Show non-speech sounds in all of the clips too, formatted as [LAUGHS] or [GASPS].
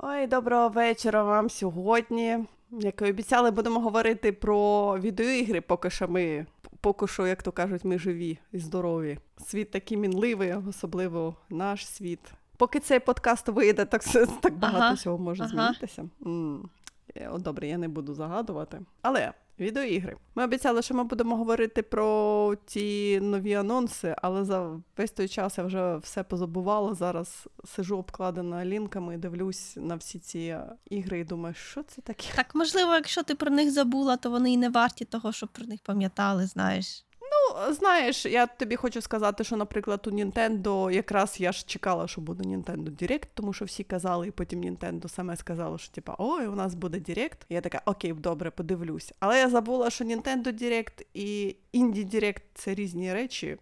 Ой, доброго вечора вам сьогодні. Як і обіцяли, будемо говорити про відеоігри, поки що ми, поки що, як то кажуть, ми живі і здорові. Світ такий мінливий, особливо наш світ. Поки цей подкаст вийде, так, так багато Ага, всього може ага. змінитися. М -м. Добре, я не буду загадувати. Але відеоігри. Ми обіцяли, що ми будемо говорити про ті нові анонси, але за весь той час я вже все позабувала. Зараз сижу обкладена лінками, дивлюсь на всі ці ігри і думаю, що це таке? Так, можливо, якщо ти про них забула, то вони і не варті того, щоб про них пам'ятали, знаєш. Ну, знаєш, я тобі хочу сказати, що, наприклад, у Nintendo якраз я ж чекала, що буде Nintendo Direct, тому що всі казали, і потім Nintendo саме сказало, що типа, ой, у нас буде Direct. Я така, окей, добре, подивлюсь. Але я забула, що Nintendo Direct і Indie Direct це різні речі.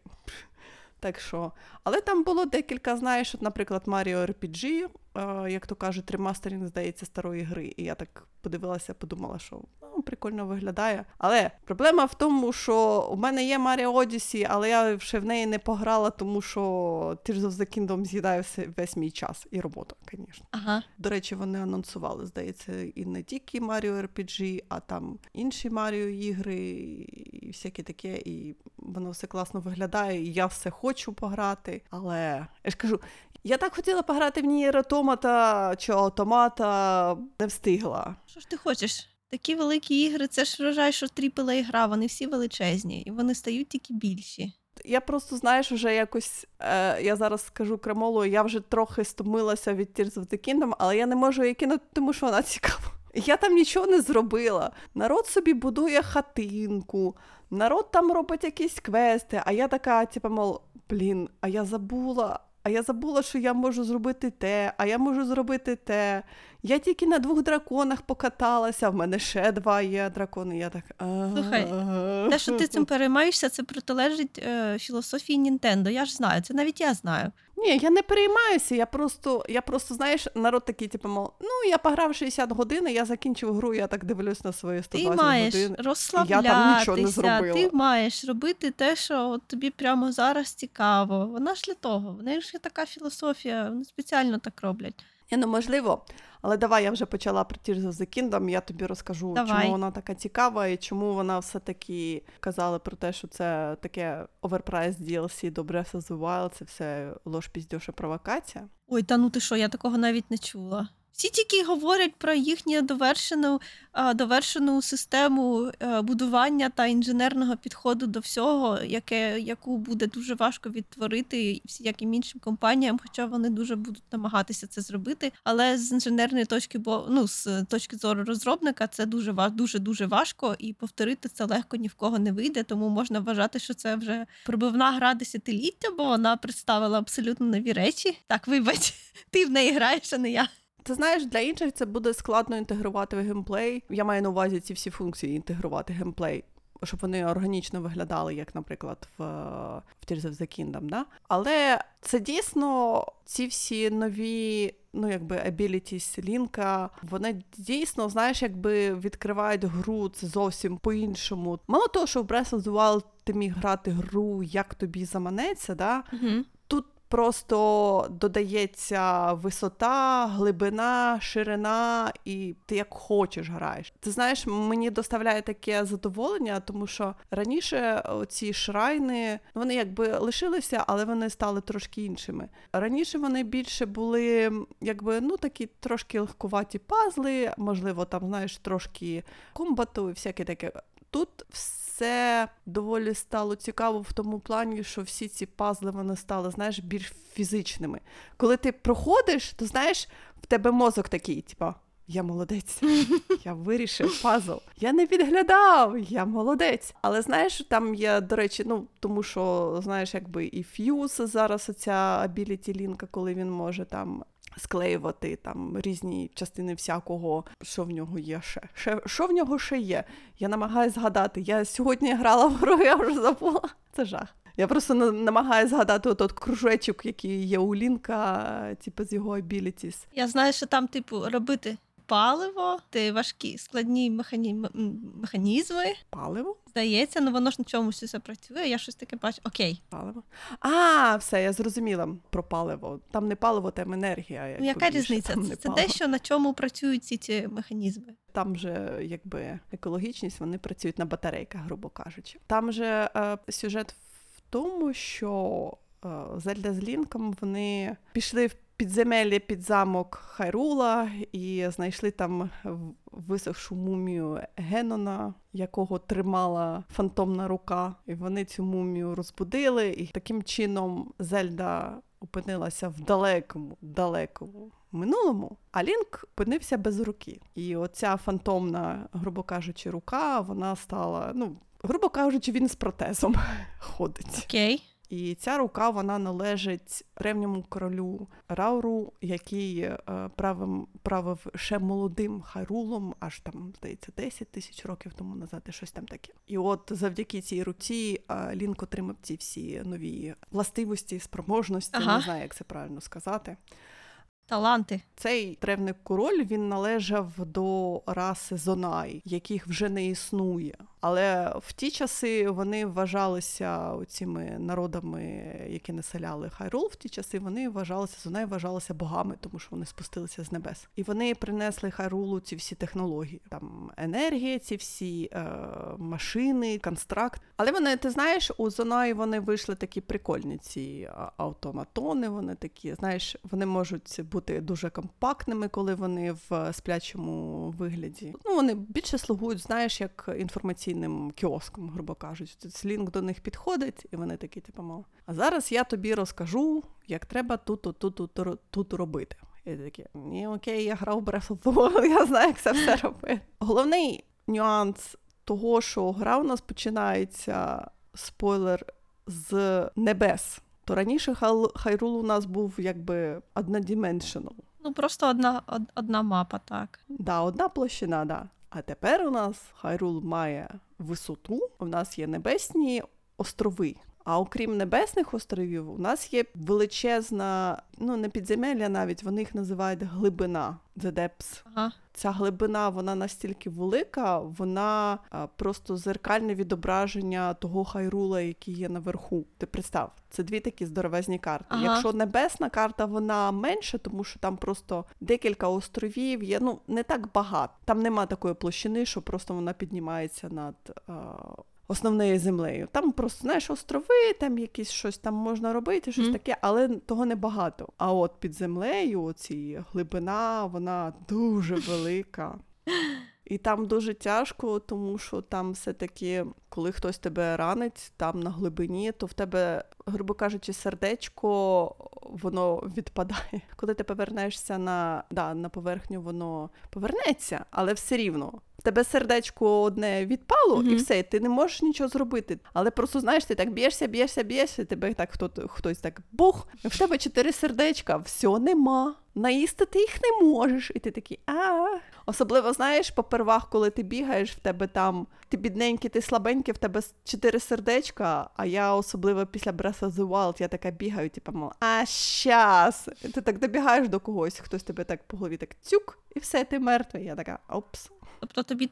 Так що, але там було декілька, знаєш, от, наприклад, Mario RPG, е, як то кажуть, ремастеринг, здається, старої гри. І я так подивилася, подумала, що ну, прикольно виглядає. Але проблема в тому, що у мене є Mario Odyssey, але я ще в неї не пограла, тому що Tears of the Kingdom з'їдає весь мій час і робота, звісно. Ага. До речі, вони анонсували, здається, і не тільки Mario RPG, а там інші Mario ігри, і всяке таке, і воно все класно виглядає, і я все хочу пограти. Але я ж кажу, я так хотіла пограти в Нір Автомата чи автомата, не встигла. Що ж ти хочеш? Такі великі ігри, це ж вважає, що AAA гра, вони всі величезні, і вони стають тільки більші. Я просто, знаєш, вже якось, е, я зараз скажу крамолу, я вже трохи стомилася від Tears of the Kingdom, але я не можу її кинути, тому що вона [LAUGHS] цікава. Я там нічого не зробила. Народ собі будує хатинку, народ там робить якісь квести, а я така, типу, мол, блін, а я забула. А я забула, що я можу зробити те, а я можу зробити те. Я тільки на двох драконах покаталася, в мене ще два є дракони. Я так. Слухай, Те, що ти цим переймаєшся, це протилежить е, філософії Нінтендо. Я ж знаю, це навіть я знаю. Ні, я не переймаюся. Я просто, я просто, знаєш, народ такий, типу, мов, ну я пограв 60 годин, я закінчив гру, я так дивлюсь на свої 120 Ти маєш годин. розслаблятися, нічого не зробила. ти маєш робити те, що от тобі прямо зараз цікаво. Вона ж для того. В неї ж є така філософія, вони спеціально так роблять. Ні, ну можливо. Але давай я вже почала про Tears of the Kingdom, я тобі розкажу, Давай. чому вона така цікава і чому вона все-таки казала про те, що це таке overpriced DLC до Breath of the Wild, це все ложь, пиздёж і провокація. Ой, та ну ти що, я такого навіть не чула. Всі тільки говорять про їхню довершену, довершену систему е, будування та інженерного підходу до всього, яке, яку буде дуже важко відтворити всяким іншим компаніям, хоча вони дуже будуть намагатися це зробити. Але з інженерної точки, бо ну з точки зору розробника, це дуже дуже дуже важко, і повторити це легко ні в кого не вийде. Тому можна вважати, що це вже пробивна гра десятиліття, бо вона представила абсолютно нові речі. Так, вибач, [LAUGHS] ти в неї граєш, а не я. Ти знаєш, для інших це буде складно інтегрувати в геймплей. Я маю на увазі ці всі функції інтегрувати геймплей, щоб вони органічно виглядали, як, наприклад, в, в Tears of the Kingdom. Да? Але це дійсно ці всі нові. Ну, якби abilities лінка, вони дійсно, знаєш, якби відкривають гру це зовсім по-іншому. Мало того, що в Breath of the Wild ти міг грати гру, як тобі заманеться, да? Угу. Просто додається висота, глибина, ширина, і ти як хочеш граєш. Ти знаєш, мені доставляє таке задоволення, тому що раніше ці шрайни вони якби лишилися, але вони стали трошки іншими. Раніше вони більше були якби ну такі трошки легкуваті пазли, можливо, там знаєш трошки комбату і всяке таке. Тут все доволі стало цікаво в тому плані, що всі ці пазли вони стали, знаєш, більш фізичними. Коли ти проходиш, то знаєш, в тебе мозок такий, типа. Я молодець, [LAUGHS] я вирішив пазл. Я не підглядав, я молодець. Але знаєш, там є, до речі, ну тому що знаєш, якби і fuse зараз оця ability Лінка, коли він може там склеювати там різні частини всякого, що в нього є ще. ще що в нього ще є? Я намагаюся згадати. Я сьогодні грала в гру, я вже забула. Це жах. Я просто на- намагаюся згадати от, кружечок, який є у Лінка, типу з його abilities. Я знаю, що там, типу, робити паливо, ти важкі складні механі... механізми. Паливо? Здається, ну воно ж на чомусь все працює. Я щось таке бачу. Окей. Паливо. А, все, я зрозуміла про паливо. Там не паливо, там енергія. якби Ну яка більше, різниця? там Це, паливо. дещо на чому працюють ці, ці механізми. Там же якби екологічність, вони працюють на батарейках, грубо кажучи. Там же е, сюжет в тому, що Зельда з Лінком вони пішли в підземелля під замок Хайрула і знайшли там висохшу мумію Генона, якого тримала фантомна рука. І вони цю мумію розбудили, і таким чином Зельда опинилася в далекому, далекому минулому, а Лінк опинився без руки. І оця фантомна, грубо кажучи, рука, вона стала, ну, грубо кажучи, він з протезом [LAUGHS] ходить. Окей. І ця рука вона належить древньому королю Рауру, який е, правим, правив ще молодим Хайрулом, аж там, здається, 10 тисяч років тому назад, і щось там таке. І от завдяки цій руці е, Лінк отримав ці всі нові властивості, спроможності, Ага. не знаю, як це правильно сказати. Таланти. Цей древний король він належав до раси Зонай, яких вже не існує. Але в ті часи вони вважалися цими народами, які населяли Хайрул. В ті часи вони вважалися Зонай, вважалися богами, тому що вони спустилися з небес. І вони принесли Хайрулу ці всі технології. Там енергія, ці всі е, машини, констракт. Але вони, ти знаєш, у Зонай вони вийшли такі прикольні ці автоматони. Вони такі, знаєш, вони можуть бути дуже компактними, коли вони в сплячому вигляді. Ну, вони більше слугують, знаєш, як інформаційним кіоском, грубо кажучи. Слінг до них підходить, і вони такі, типу, мов. А зараз я тобі розкажу, як треба тут, тут, тут, тут, тут робити. І такі, ні, окей, я грав в Breath of the Wild, [LAUGHS] я знаю, як це все [LAUGHS] робити. Головний нюанс того, що гра у нас починається спойлер з небес. То раніше Хайрул у нас був якби однодіменшнл. Ну просто одна, од- одна мапа, так. Да, одна площина, да. А тепер у нас Хайрул має висоту, у нас є небесні острови. А окрім небесних островів, у нас є величезна, ну не підземелля навіть, вони їх називають глибина, the depths. Ага. Ця глибина вона настільки велика, вона а, просто зеркальне відображення того хайрула, який є наверху. Ти представ, це дві такі здоровезні карти. Ага. Якщо небесна карта, вона менша, тому що там просто декілька островів є. Ну не так багато. Там нема такої площини, що просто вона піднімається над. А, Основною землею. Там просто знаєш острови, там якісь щось там можна робити, щось Мгм. таке, але того небагато. А от під землею, оці глибина, вона дуже [LAUGHS] велика. І там дуже тяжко, тому що там все-таки, коли хтось тебе ранить там на глибині, то в тебе, грубо кажучи, сердечко воно відпадає. Коли ти повернешся на, да, на поверхню, воно повернеться, але все рівно. Тебе сердечко одне відпало, і все, ти не можеш нічого зробити. Але просто знаєш, ти так б'єшся, б'єшся, б'єшся, тебе так хто, хтось так бух, в тебе чотири сердечка, все нема. Наїсти ти їх не можеш. І ти такий а. Особливо знаєш, попервах, коли ти бігаєш, в тебе там ти бідненький, ти слабенький, в тебе чотири сердечка. А я особливо після Breath of the Wild, я така бігаю, типу, мол, а щас. Ти так добігаєш до когось, хтось тебе так по голові так цюк, і все, ти мертвий. Я така, опс. Тобто тобі,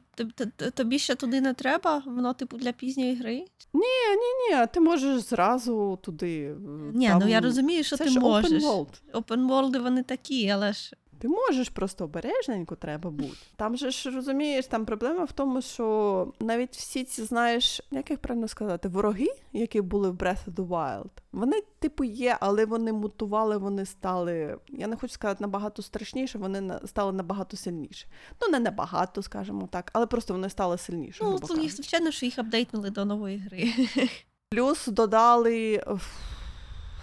тобі, ще туди не треба, воно типу для пізньої гри? Ні, ні, ні, ти можеш зразу туди. е, Ні, там... ну я розумію, що Це ти ж можеш. open world. Open world вони такі, але ж Ти можеш просто обережненько треба бути. Там же ж розумієш, там проблема в тому, що навіть всі ці, знаєш, як їх правильно сказати, вороги, які були в Breath of the Wild, вони, типу, є, але вони мутували, вони стали, я не хочу сказати набагато страшніше, вони стали набагато сильніше. Ну, не набагато, скажімо так, але просто вони стали сильніше. ну, то звичайно, що їх апдейтнули до нової гри. Плюс додали.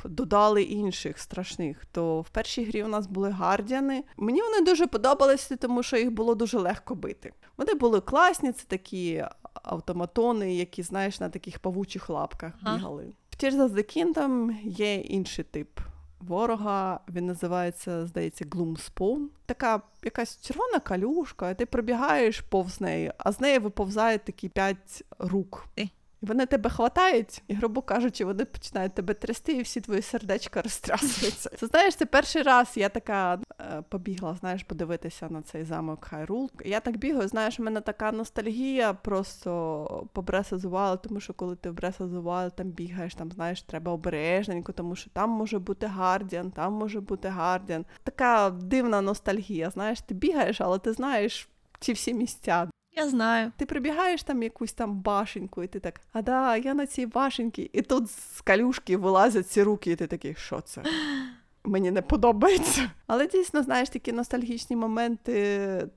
Додали інших страшних. То в першій грі у нас були гардіани. Мені вони дуже подобалися, тому що їх було дуже легко бити. Вони були класні, це такі автоматони, які, знаєш, на таких павучих лапках Ага. бігали. В Tears of the Kingdom є інший тип ворога. Він називається, здається, Gloomspawn. Така якась червона калюшка, і ти пробігаєш повз неї, а з неї виповзають такі п'ять рук. Ти. І вони тебе хватають, і, грубо кажучи, вони починають тебе трясти, і всі твої сердечка розтрясуються. [LAUGHS] Це знаєш, це перший раз я така е, побігла, знаєш, подивитися на цей замок Хайрул. Я так бігаю, знаєш, у мене така ностальгія просто по Wild, тому що коли ти в Wild там бігаєш, там знаєш, треба обережненько, тому що там може бути Гардіан, там може бути Гардіан. Така дивна ностальгія. Знаєш, ти бігаєш, але ти знаєш ці всі місця. Я знаю. Ти прибігаєш там якусь там башеньку, і ти так, а да, я на цій башеньці, і тут з калюшки вилазять ці руки, і ти такий, що це? [GASPS] Мені не подобається. Але дійсно, знаєш, такі ностальгічні моменти,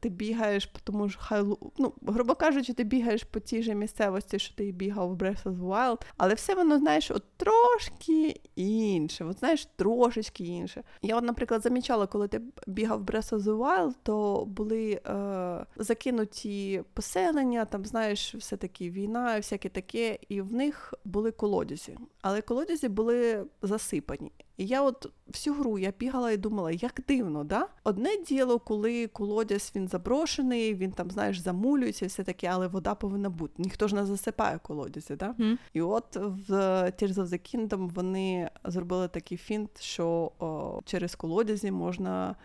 ти бігаєш, тому що хай ну, грубо кажучи, ти бігаєш по тій же місцевості, що ти бігав в Breath of the Wild, але все воно, знаєш, от трошки інше. От знаєш, трошечки інше. Я, от, наприклад, замічала, коли ти бігав в Breath of the Wild, то були е, закинуті поселення, там, знаєш, все-таки війна, всяке таке, і в них були колодязі. Але колодязі були засипані. І я от всю гру я бігала і думала, як дивно, да? Одне діло, коли колодязь він заброшений, він там, знаєш, замулюється, і все таке, але вода повинна бути. Ніхто ж не засипає колодязі, да? Mm. І от в Tears of the Kingdom вони зробили такий фінт, що о, через колодязі можна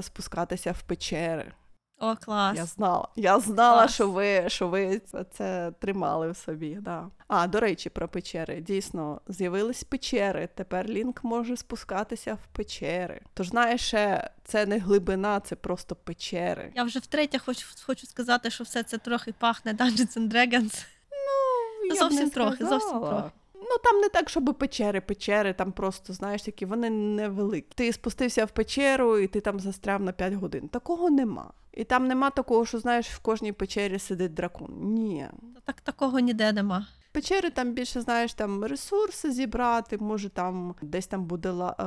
спускатися в печери. О, клас. Я знала. Я знала, клас. що ви що ви це, тримали в собі. Да. А, до речі, про печери. Дійсно, з'явились печери. Тепер Лінк може спускатися в печери. Тож, знаєш, це не глибина, це просто печери. Я вже втретє хочу хочу сказати, що все це трохи пахне Dungeons and Dragons. Ну, я зовсім трохи, зовсім трохи. Ну там не так, щоб печери, печери, там просто, знаєш, такі вони невеликі. Ти спустився в печеру і ти там застряв на 5 годин. Такого нема. І там нема такого, що знаєш, в кожній печері сидить дракон. Ні. Так такого ніде нема. Печери там більше, знаєш, там ресурси зібрати, може там десь там буде е,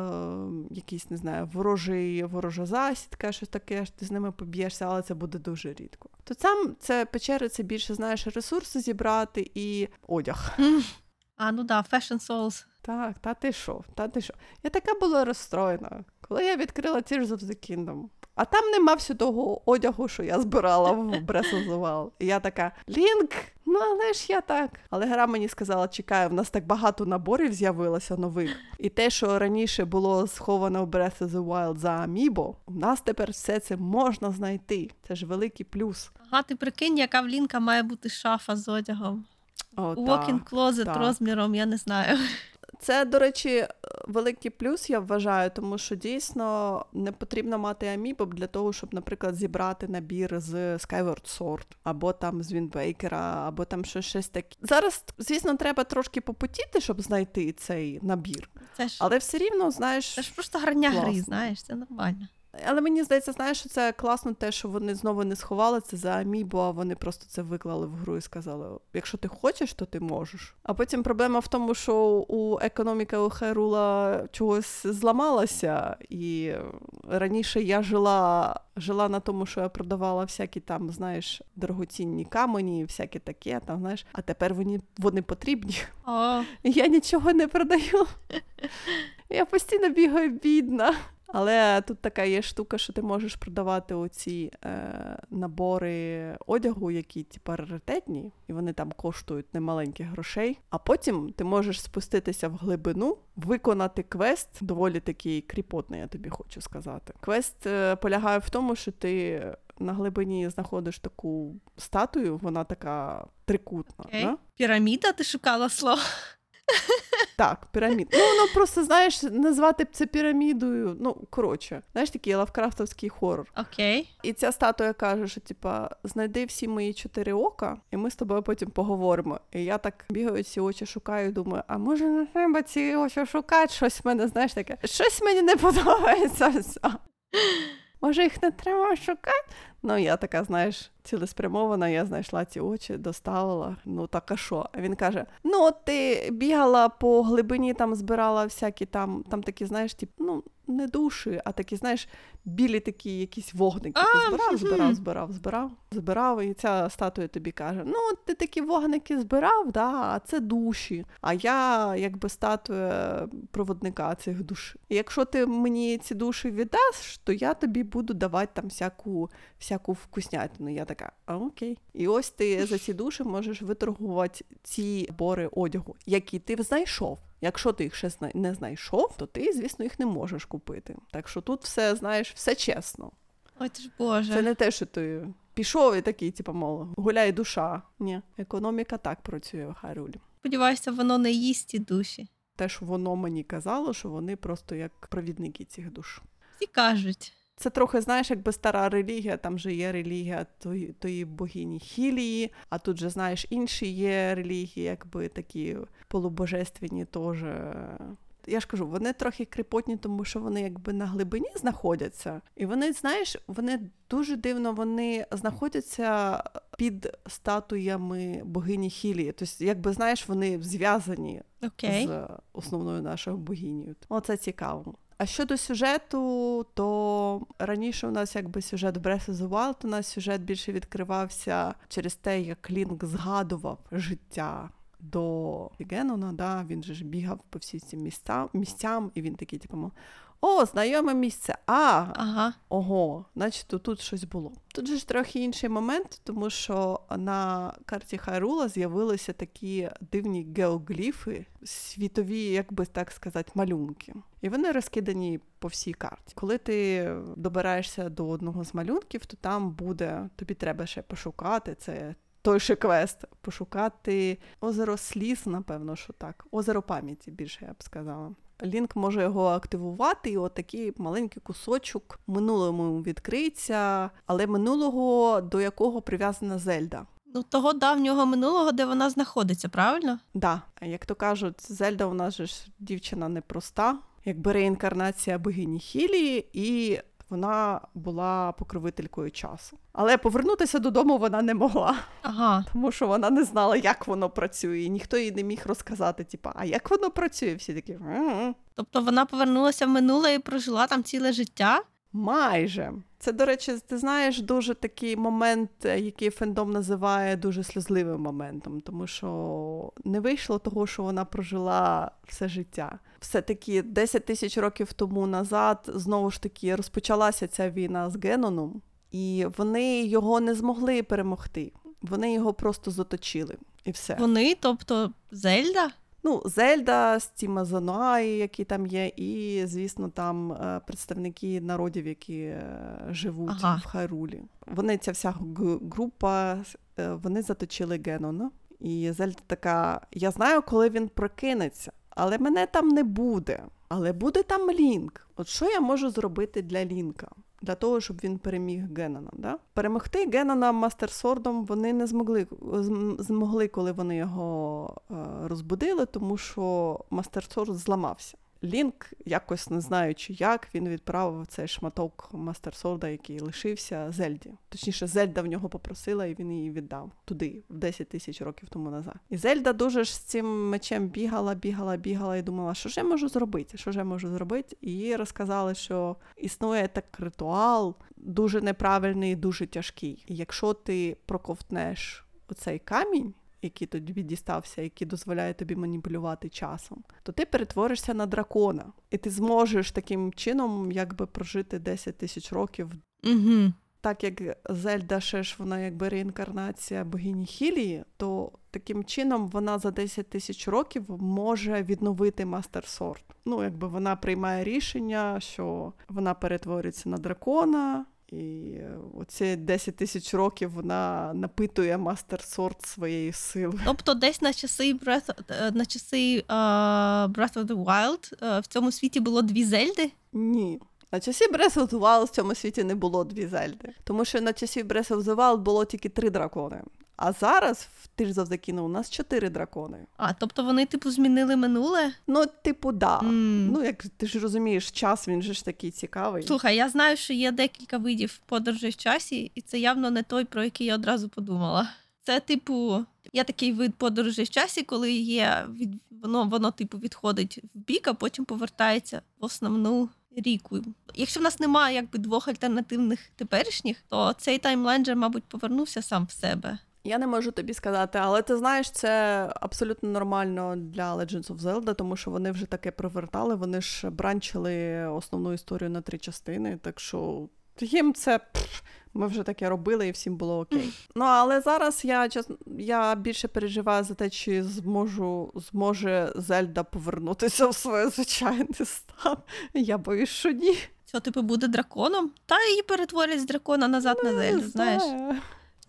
якийсь, не знаю, ворожий, ворожа засідка, щось таке, що ти з ними поб'єшся, але це буде дуже рідко. То сам це печери, це більше, знаєш, ресурси зібрати і одяг. А, ну да, Fashion Souls. Так, та ти що, та ти що. Я така була розстроєна, коли я відкрила Tears of the Kingdom. А там нема всього того одягу, що я збирала в Breath of the Wild. І я така, Лінк, ну але ж я так. Але гра мені сказала, чекай, в нас так багато наборів з'явилося нових. І те, що раніше було сховано в Breath of the Wild за Амібо, у нас тепер все це можна знайти. Це ж великий плюс. Ага, ти прикинь, яка в Лінка має бути шафа з одягом. Walk-in closet розміром, я не знаю. Це, до речі, великий плюс, я вважаю, тому що дійсно не потрібно мати амібоб для того, щоб, наприклад, зібрати набір з Skyward Sword, або там з Вінбейкера, або там щось, щось таке. Зараз, звісно, треба трошки попотіти, щоб знайти цей набір. Це ж... Але все рівно, знаєш. Це ж просто гарня гри, знаєш, це нормально. Але мені здається, знаєш, що це класно, те, що вони знову не сховали це за Амібо, а вони просто це виклали в гру і сказали: якщо ти хочеш, то ти можеш. А потім проблема в тому, що у економіка у Хайрула чогось зламалася, і раніше я жила жила на тому, що я продавала всякі там, знаєш, дорогоцінні камені, всяке таке, там, знаєш, а тепер вони вони потрібні. О. Я нічого не продаю. Я постійно бігаю бідна. Але тут така є штука, що ти можеш продавати оці е, набори одягу, які типу, раритетні, і вони там коштують немаленьких грошей. А потім ти можеш спуститися в глибину, виконати квест, доволі такий кріпотний, я тобі хочу сказати. Квест е, полягає в тому, що ти. На глибині знаходиш таку статую, вона така трикутна. Okay. Да? Піраміда, ти шукала слово? Так, пірамід. Ну, воно просто, знаєш, назвати це пірамідою. Ну, коротше, знаєш, такий лавкрафтовський хорор. Окей. І ця статуя каже, що типа, знайди всі мої чотири ока, і ми з тобою потім поговоримо. І я так бігаю, ці очі шукаю, думаю, а може не треба ці очі шукати? Щось в мене, знаєш, таке. Щось мені не подобається. [LAUGHS] Може, їх не треба шукати? Ну, я така, знаєш, цілеспрямована, я знайшла ці очі, доставила. Ну так а що? А він каже: Ну, ти бігала по глибині, там збирала всякі там, там такі, знаєш, тип, ну, не душі, а такі, знаєш, білі такі якісь вогники. Ти збирав, збирав, збирав, збирав, збирав, і ця статуя тобі каже: Ну, ти такі вогники збирав, да, а це душі. А я, якби статуя проводника цих душ. І якщо ти мені ці душі віддаш, то я тобі буду давати там всяку всяку вкуснятину. Я така, а окей. І ось ти за ці душі можеш виторгувати ці бори одягу, які ти знайшов. Якщо ти їх ще не знайшов, то ти, звісно, їх не можеш купити. Так що тут все, знаєш, все чесно. Ой, ти ж Боже. Це не те, що ти пішов і такий, типу, мол, гуляй душа. Ні, економіка так працює в Харулі. Сподіваюся, воно не їсть ті душі. Те, що воно мені казало, що вони просто як провідники цих душ. Всі кажуть. Це трохи, знаєш, якби стара релігія, там же є релігія тої, тої богині Хілії, а тут же, знаєш, інші є релігії, якби такі полубожественні теж. Я ж кажу, вони трохи кріпотні, тому що вони якби на глибині знаходяться. І вони, знаєш, вони дуже дивно вони знаходяться під статуями богині Хілії. Тобто, якби знаєш, вони зв'язані okay. з основною нашою богинею. Оце цікаво. А щодо сюжету, то раніше у нас якби сюжет в Breath of the Wild, у нас сюжет більше відкривався через те, як Лінк згадував життя до Генона, да, він же ж бігав по всім цим місцям, місцям, і він такий, типу, о, знайоме місце. А, ага. ого, значить тут щось було. Тут же ж трохи інший момент, тому що на карті Хайрула з'явилися такі дивні геогліфи, світові, як би так сказати, малюнки. І вони розкидані по всій карті. Коли ти добираєшся до одного з малюнків, то там буде, тобі треба ще пошукати це. Той ще квест пошукати озеро сліз, напевно, що так. Озеро пам'яті більше я б сказала. Лінк може його активувати, і отакий маленький кусочок минулому відкриється, але минулого до якого прив'язана Зельда. Ну, того давнього минулого, де вона знаходиться, правильно? Да. Як то кажуть, Зельда у нас же ж дівчина непроста, якби реінкарнація богині Хілії, і вона була покровителькою часу. Але повернутися додому вона не могла, ага. тому що вона не знала, як воно працює, і ніхто їй не міг розказати, типа, а як воно працює? Всі такі. М-м-м". Тобто вона повернулася в минуле і прожила там ціле життя? Майже. Це, до речі, ти знаєш, дуже такий момент, який фендом називає дуже сльозливим моментом, тому що не вийшло того, що вона прожила все життя. Все-таки 10 тисяч років тому назад знову ж таки розпочалася ця війна з Геноном, і вони його не змогли перемогти. Вони його просто заточили. І все. Вони, тобто Зельда? Ну, Зельда, Стіма Занаї, які там є, і, звісно, там е, представники народів, які е, живуть ага. в Хайрулі. Вони, ця вся група, е, вони заточили Генона. І Зельда така: я знаю, коли він прокинеться, але мене там не буде. Але буде там Лінк. От що я можу зробити для Лінка? Для того, щоб він переміг Генона. Да? Перемогти Генона мастерсордом вони не змогли, змогли, коли вони його е, розбудили, тому що мастерсорд зламався. Лінк, якось не знаючи як, він відправив цей шматок мастерсорда, який лишився Зельді. Точніше, Зельда в нього попросила, і він її віддав туди, в 10 тисяч років тому назад. І Зельда дуже ж з цим мечем бігала, бігала, бігала і думала, що ж я можу зробити? Що ж я можу зробити? І їй розказали, що існує так ритуал, дуже неправильний, дуже тяжкий. І якщо ти проковтнеш оцей камінь який тобі дістався, який дозволяє тобі маніпулювати часом, то ти перетворишся на дракона, і ти зможеш таким чином якби прожити 10 тисяч років. Угу. Так як Зельда ще ж вона якби реінкарнація богині Хілії, то таким чином вона за 10 тисяч років може відновити Мастер Сорд. Ну, якби вона приймає рішення, що вона перетворюється на дракона. І оці 10 тисяч років вона напитує мастер сорт своєї сили. Тобто, десь на часи Breath, на часи uh, Breath of the Wild uh, в цьому світі було дві зельди? Ні. На часі Breath of the Wild в цьому світі не було дві зельди. Тому що на часі Breath of the Wild було тільки три дракони. А зараз в Tears of the у нас чотири дракони. А, тобто вони, типу, змінили минуле? Ну, типу, да. Mm. Ну, як ти ж розумієш, час він же ж такий цікавий. Слухай, я знаю, що є декілька видів подорожей в часі, і це явно не той, про який я одразу подумала. Це, типу, є такий вид подорожей в часі, коли є від воно, воно, типу, відходить в бік, а потім повертається в основну ріку. Якщо в нас немає якби двох альтернативних теперішніх, то цей таймленджер, мабуть, повернувся сам в себе. Я не можу тобі сказати, але ти знаєш, це абсолютно нормально для Legends of Zelda, тому що вони вже таке привертали, вони ж бранчили основну історію на три частини, так що їм це пф, Ми вже таке робили, і всім було окей. Ну але зараз я чесно, я більше переживаю за те, чи зможу зможе Зельда повернутися в своє звичайний стан. Я боюсь, що ні. Що, типу, буде драконом? Та її перетворять з дракона назад на Не Зельду, знаєш.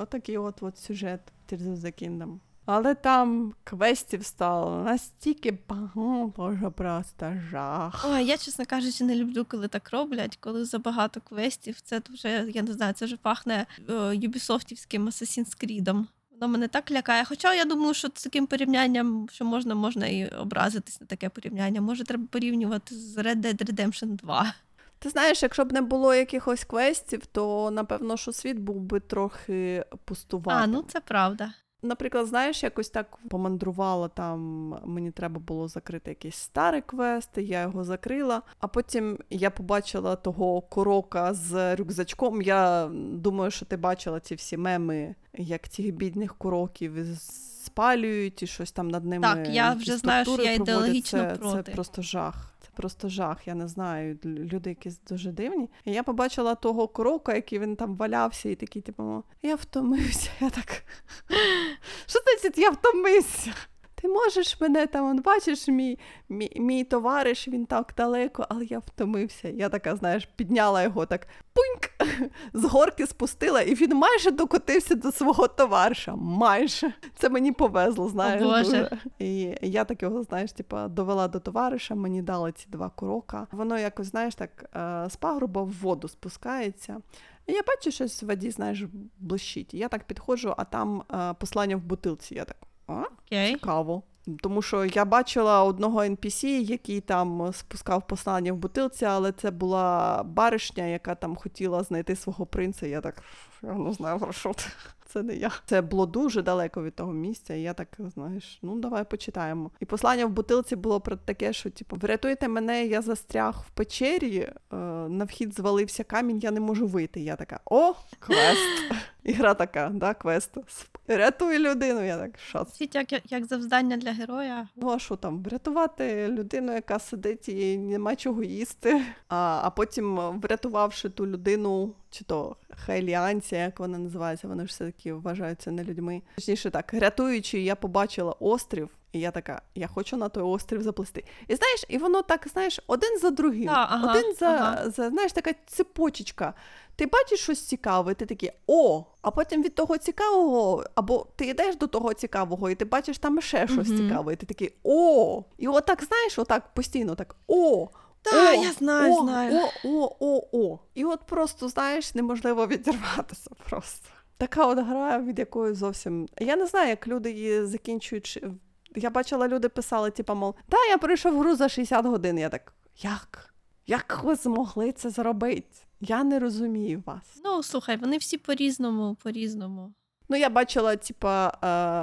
Отакий от, от сюжет Tears of the Kingdom. Але там квестів стало настільки багато, що просто жах. Ой, я, чесно кажучи, не люблю, коли так роблять, коли забагато квестів. Це вже, я не знаю, це вже пахне е, юбісофтівським Assassin's Creed. Воно мене так лякає. Хоча я думаю, що з таким порівнянням, що можна, можна і образитись на таке порівняння. Може, треба порівнювати з Red Dead Redemption 2. Ти знаєш, якщо б не було якихось квестів, то напевно, що світ був би трохи пустуватим. А, ну це правда. Наприклад, знаєш, якось так помандрувала там, мені треба було закрити якийсь старий квест, я його закрила, а потім я побачила того корока з рюкзачком. Я думаю, що ти бачила ці всі меми, як цих бідних короків спалюють і щось там над ними. Так, я вже знаю, що я ідеологічно це, проти. Це просто жах. Просто жах. Я не знаю. Люди якісь дуже дивні. І я побачила того крока, який він там валявся, і такий, типу, я втомився. [LAUGHS] Я так. Що значить, я втомився? Ти можеш мене там, он, бачиш, мій, мій, мій товариш, він так далеко, але я втомився. Я така, знаєш, підняла його так пуньк, [LAUGHS] з горки спустила, і він майже докотився до свого товариша. Майже. Це мені повезло, знаєш. О, Боже. дуже. І я так його, знаєш, типа, довела до товариша, мені дали ці два курока. Воно якось, знаєш, так е, з пагорба в воду спускається. І я бачу щось в воді, знаєш, блищить. Я так підходжу, а там е, послання в бутилці. Я так. А? Окей. Цікаво. Тому що я бачила одного NPC, який там спускав послання в бутилці, але це була баришня, яка там хотіла знайти свого принца. Я так я не знаю про що це. [LAUGHS] Це не я. Це було дуже далеко від того місця. І я так, знаєш, ну давай почитаємо. І послання в бутилці було про таке, що типу, врятуйте мене, я застряг в печері, е, на вхід звалився камінь, я не можу вийти. Я така, о, квест. [LAUGHS] Ігра така, да, квест. Рятуй людину. Я так, що це? Світ як, як завдання для героя. Ну, а що там? Врятувати людину, яка сидить і нема чого їсти. А, а потім, врятувавши ту людину, чи то Хайліанція, як вона називається, вони ж все-таки вважаються не людьми. Точніше так, рятуючи, я побачила острів, і я така, я хочу на той острів заплисти. І знаєш, і воно так, знаєш, один за другим, А, ага, один за, ага. за, знаєш, така цепочечка. Ти бачиш щось цікаве, ти такий о, а потім від того цікавого, або ти йдеш до того цікавого, і ти бачиш там ще щось Мгм. цікаве, і ти такий о. І отак, знаєш, отак постійно так о. Та, о, я знаю, о, знаю. О, о, о, о. І от просто, знаєш, неможливо відірватися просто. Така от гра, від якої зовсім. Я не знаю, як люди її закінчують. Я бачила, люди писали, типу, мов, та я пройшов гру за 60 годин. Я так, як? Як ви змогли це зробити? Я не розумію вас. Ну, слухай, вони всі по-різному, по-різному. Ну, я бачила, типа,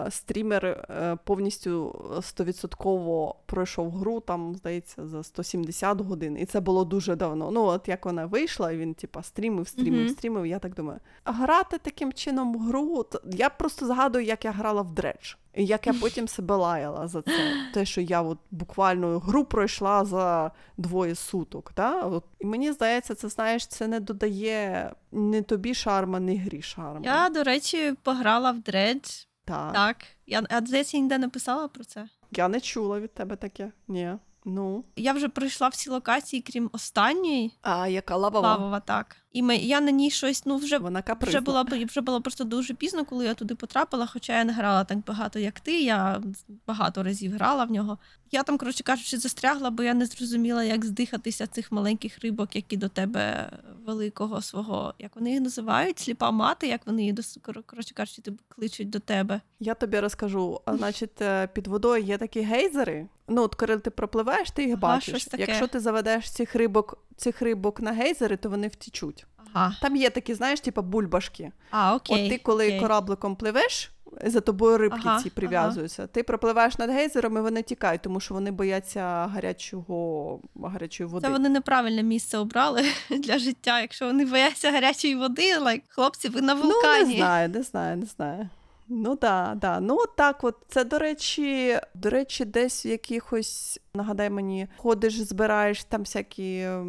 е, стрімер е, повністю 100% пройшов гру, там, здається, за 170 годин. І це було дуже давно. Ну, от як вона вийшла, він, типа, стрімив, стрімив, Мгм. стрімив. Я так думаю, грати таким чином в гру. то- Я просто згадую, як я грала в Dredge. І як я потім себе лаяла за це. Те, що я от буквально гру пройшла за двоє суток. Да? От. І мені здається, це знаєш, це не додає ні тобі шарма, ні грі шарма. Я, до речі, пограла в Dredge. Так. Так. Я, а здається, ніде не писала про це. Я не чула від тебе таке. Ні. Ну. Я вже пройшла всі локації, крім останньої. А яка лавова? Лавова, так. І ми, я на ній щось, ну вже Вона капризна. Вже було, вже було просто дуже пізно, коли я туди потрапила, хоча я не грала так багато, як ти. Я багато разів грала в нього. Я там, коротше кажучи, застрягла, бо я не зрозуміла, як здихатися цих маленьких рибок, які до тебе великого свого, як вони їх називають, сліпа мати, як вони її до кор- коротше кажучи, тебе кличуть до тебе. Я тобі розкажу. А, Значить, е, під водою є такі гейзери. Ну, от коли ти пропливаєш, ти їх Ага, бачиш. Якщо ти заведеш цих рибок, цих рибок на гейзери, то вони втічуть. Ага. Там є такі, знаєш, типу бульбашки. А, окей. От ти, коли окей. корабликом пливеш, за тобою рибки Ага, ці прив'язуються. Ти пропливаєш над гейзером, і вони тікають, тому що вони бояться гарячого, гарячої води. Це вони неправильне місце обрали [LAUGHS] для життя. Якщо вони бояться гарячої води, like, хлопці, ви на Ну, не знаю, не знаю, не знаю. Ну да, да. Ну так, от це до речі, до речі, десь в якихось Нагадай мені, ходиш, збираєш там всякі е,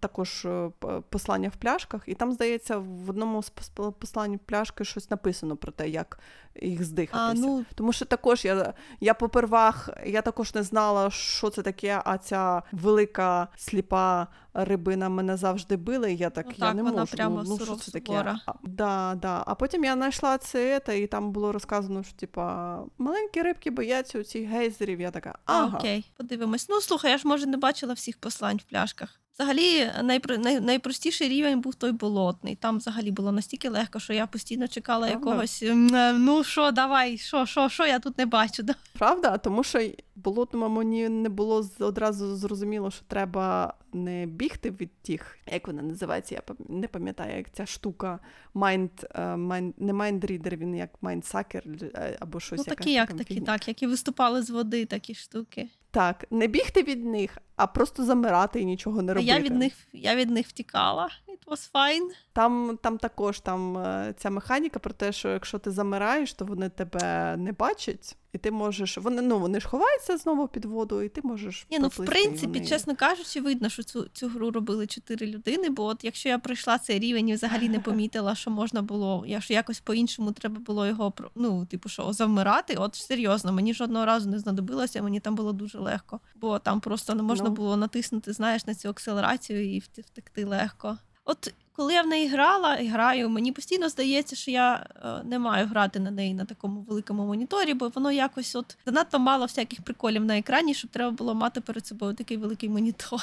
також е, послання в пляшках, і там, здається, в одному з пос- послань пляшки щось написано про те, як їх здихатися. А, ну, Тому що також я, я попервах, я також не знала, що це таке, а ця велика сліпа рибина мене завжди била, і я так, Ну я так, не вона можу. прямо ну, ну, що це таке? А, да, да. а потім я знайшла це, і там було розказано, що типа маленькі рибки бояться у цих гейзерів. Я така, ага. А, окей, подивимось. Ну, слухай, я ж може не бачила всіх послань в пляшках. Взагалі, найпро... най... найпростіший рівень був той болотний. Там взагалі було настільки легко, що я постійно чекала Правда? якогось. е, Ну що, давай, що, що, що я тут не бачу. Правда? Тому що болотному мені не було одразу зрозуміло, що треба не бігти від тих, як вона називається, я не пам'ятаю, як ця штука Mind, е, mind не Mindreader, він як е, або щось. Ну, такі, як такі, так, які виступали з води, такі штуки. Так, не бігти від них, а просто замирати і нічого не робити. я від них я від них втікала. It was fine. Там, там також там е, ця механіка про те, що якщо ти замираєш, то вони тебе не бачать, і ти можеш. Вони ну вони ж ховаються знову під воду, і ти можеш. Ні, ну в принципі, вони- чесно кажучи, видно, що цю, цю гру робили чотири людини. Бо от якщо я пройшла цей рівень і взагалі не [LAUGHS] помітила, що можна було, я що якось по-іншому треба було його ну, типу, що завмирати. От серйозно, мені жодного разу не знадобилося, мені там було дуже легко. Бо там просто не можна Ну. було натиснути, знаєш, на цю акселерацію і втекти легко. От коли я в неї грала і граю, мені постійно здається, що я е, не маю грати на неї на такому великому моніторі, бо воно якось от занадто мало всяких приколів на екрані, щоб треба було мати перед собою такий великий монітор.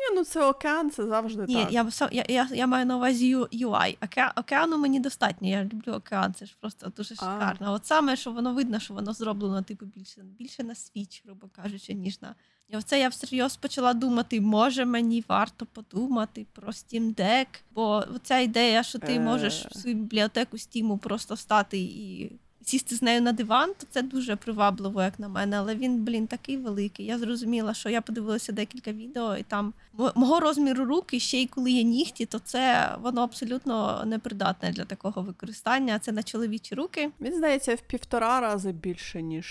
Ні, ну це океан, це завжди Ні, так. я, я, я, я маю на увазі UI. Оке, океану мені достатньо. Я люблю океан, це ж просто дуже шикарно. А От саме, що воно видно, що воно зроблено типу більше, більше на свіч, грубо кажучи, ніж на. І оце я всерйоз почала думати, може мені варто подумати про Steam Deck, бо ця ідея, що ти Е. можеш в свою бібліотеку Steam просто встати і сісти з нею на диван, то це дуже привабливо, як на мене. Але він, блін, такий великий. Я зрозуміла, що я подивилася декілька відео, і там мо- мого розміру руки, ще й коли є нігті, то це воно абсолютно непридатне для такого використання. Це на чоловічі руки. Він здається в півтора рази більше, ніж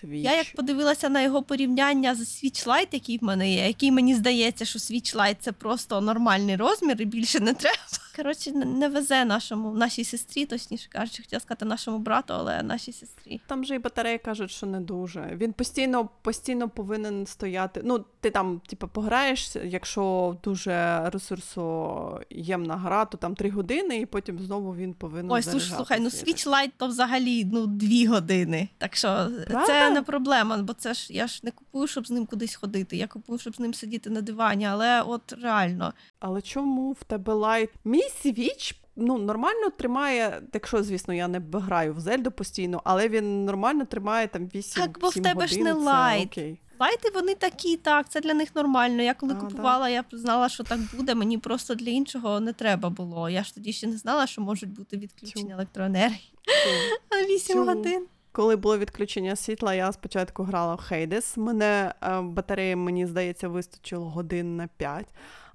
свіч. Я як подивилася на його порівняння з Switch Lite, який в мене є, який мені здається, що Switch Lite це просто нормальний розмір і більше не треба. Коротше, не- везе нашому нашій сестрі, точніше кажучи, хотіла сказати нашому брату, але нашій сестрі. Там же і батареї кажуть, що не дуже. Він постійно, постійно повинен стояти. Ну, ти там, типу, пограєш, якщо дуже ресурсоємна гра, то там три години, і потім знову він повинен. Ой, слушай, слухай, ну заряджатися. Switch Lite то взагалі ну дві години. Так що Правда? це не проблема, бо це ж я ж не купую, щоб з ним кудись ходити. Я купую, щоб з ним сидіти на дивані. Але от реально, Але чому в тебе Lite? Мій Switch ну, нормально тримає, якщо, звісно, я не граю в Зельду постійно, але він нормально тримає там 8 Так, бо в 7 тебе ж не Lite. Окей. Lite и вони такі, так, це для них нормально. Я коли А, купувала, я знала, що так буде. Мені просто для іншого не треба було. Я ж тоді ще не знала, що можуть бути відключення Тю. електроенергії. А 8 Тю. годин. Коли було відключення світла, я спочатку грала в Хейдес. Мене е, батареї, мені здається, вистачило годин на 5.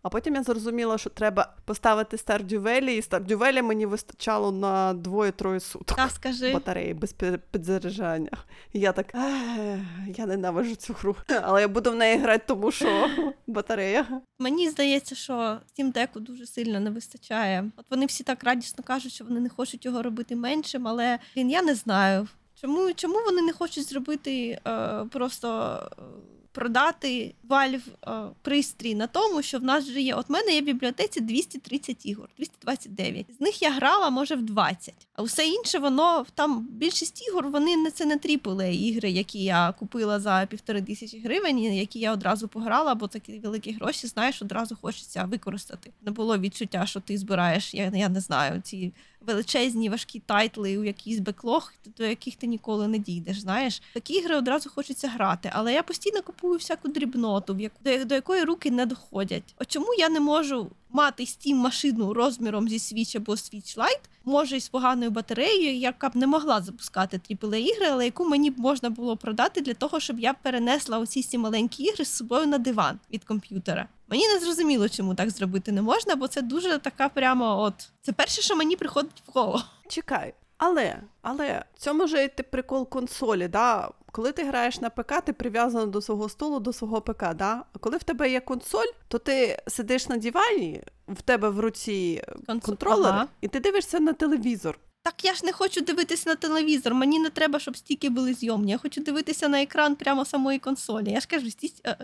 А потім я зрозуміла, що треба поставити Valley, і Valley мені вистачало на двоє-троє суток. Та скажи. Батареї без підзаряджання. І я так, «Ех, я ненавижу цю гру. Але я буду в неї грати, тому що [LAUGHS] батарея. Мені здається, що Steam Deck дуже сильно не вистачає. От вони всі так радісно кажуть, що вони не хочуть його робити меншим, але він я не знаю. Чому, чому вони не хочуть зробити е, просто е, продати Valve е, пристрій на тому, що в нас вже є. От мене є в бібліотеці 230 ігор, 229. З них я грала, може, в 20. Все інше, воно там більшість ігор, вони не це не AAA ігри, які я купила за півтори тисячі гривень, які я одразу пограла, бо такі великі гроші, знаєш, одразу хочеться використати. Не було відчуття, що ти збираєш, я, я не знаю, ці величезні важкі тайтли у якийсь беклог, до яких ти ніколи не дійдеш. Знаєш, такі ігри одразу хочеться грати. Але я постійно купую всяку дрібноту, до, до якої руки не доходять. От чому я не можу мати Steam машину розміром зі Switch або Switch Lite, може із поганою батареєю, яка б не могла запускати AAA ігри, але яку мені можна було продати для того, щоб я перенесла оці всі маленькі ігри з собою на диван від комп'ютера. Мені не зрозуміло, чому так зробити не можна, бо це дуже така прямо от. Це перше, що мені приходить в голову. Чекай. Але, але в цьому й ти прикол консолі, да? Коли ти граєш на ПК, ти прив'язаний до свого столу, до свого ПК, да? А коли в тебе є консоль, то ти сидиш на дивані, в тебе в руці Консоль- контролер, Ага. і ти дивишся на телевізор. Так я ж не хочу дивитися на телевізор. Мені не треба, щоб стільки були зйомні. Я хочу дивитися на екран прямо самої консолі. Я ж кажу, стісь- е,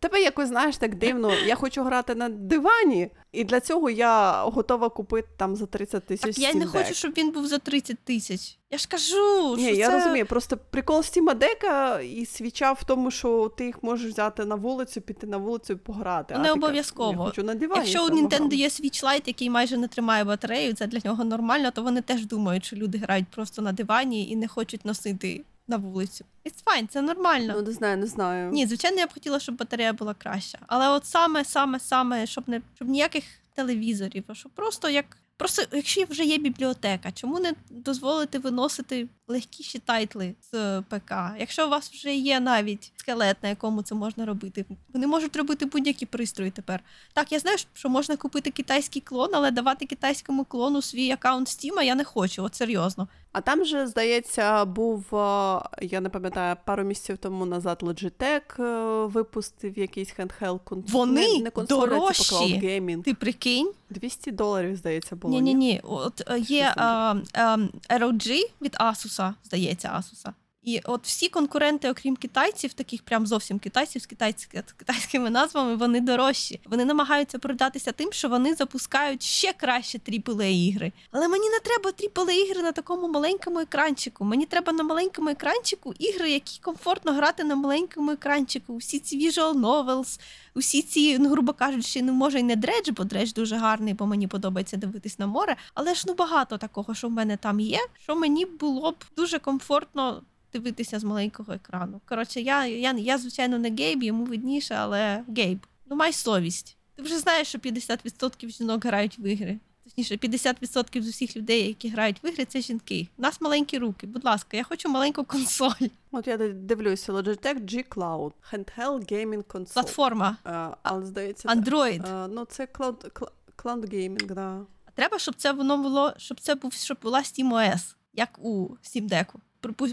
тебе якось, знаєш, так дивно. Я хочу грати на дивані, і для цього я готова купити там за 30 тисяч. Так я не хочу, щоб він був за 30 тисяч. Я ж кажу, Ні, що я це... розумію. Просто прикол Steam Deck і свіча в тому, що ти їх можеш взяти на вулицю, піти на вулицю і пограти. А не кажеш, обов'язково. Я хочу на дивані. Якщо у Nintendo є Switch Lite, який майже не тримає батарею, це для нього нормально, то вони теж думають, що люди грають просто на дивані і не хочуть носити на вулицю. It's fine, це нормально. Ну, не знаю, не знаю. Ні, звичайно, я б хотіла, щоб батарея була краща. Але от саме, саме, саме, щоб не щоб ніяких телевізорів, а щоб просто як. Просто, якщо вже є бібліотека, чому не дозволити виносити легкіші тайтли з ПК? Якщо у вас вже є навіть скелет, на якому це можна робити, вони можуть робити будь-які пристрої тепер. Так, я знаю, що можна купити китайський клон, але давати китайському клону свій аккаунт Steam я не хочу, от серйозно. А там же, здається, був, е, я не пам'ятаю, пару місяців тому назад Logitech е, випустив якийсь handheld консоль. Вони не, не консоль, а дорожчі. типу gaming. Ти прикинь? 200 доларів, здається, було. Ні, ні. От е, є uh, а, ROG від Asus, здається, Asus. І от всі конкуренти, окрім китайців, таких прям зовсім китайців з китайськи- з китайськими назвами, вони дорожчі. Вони намагаються продатися тим, що вони запускають ще краще aaa ігри. Але мені не треба aaa ігри на такому маленькому екранчику. Мені треба на маленькому екранчику ігри, які комфортно грати на маленькому екранчику. Всі ці visual novels, усі ці, ну, грубо кажучи, не може й не дредж, бо дредж дуже гарний, бо мені подобається дивитись на море. Але ж ну багато такого, що в мене там є, що мені було б дуже комфортно. Дивитися з маленького екрану. Коротше, я, я, я звичайно, не гейб, йому видніше, але гейб. Ну, май совість. Ти вже знаєш, що 50% жінок грають в ігри. Точніше, 50% з усіх людей, які грають в ігри, це жінки. У нас маленькі руки. Будь ласка, я хочу маленьку консоль. От я дивлюся, Logitech G Cloud, handheld gaming console. Платформа. Е, але здається, Android. е, ну це cloud, cloud gaming, да. Треба, щоб це воно було, щоб це був, щоб була SteamOS, як у Steam Deck.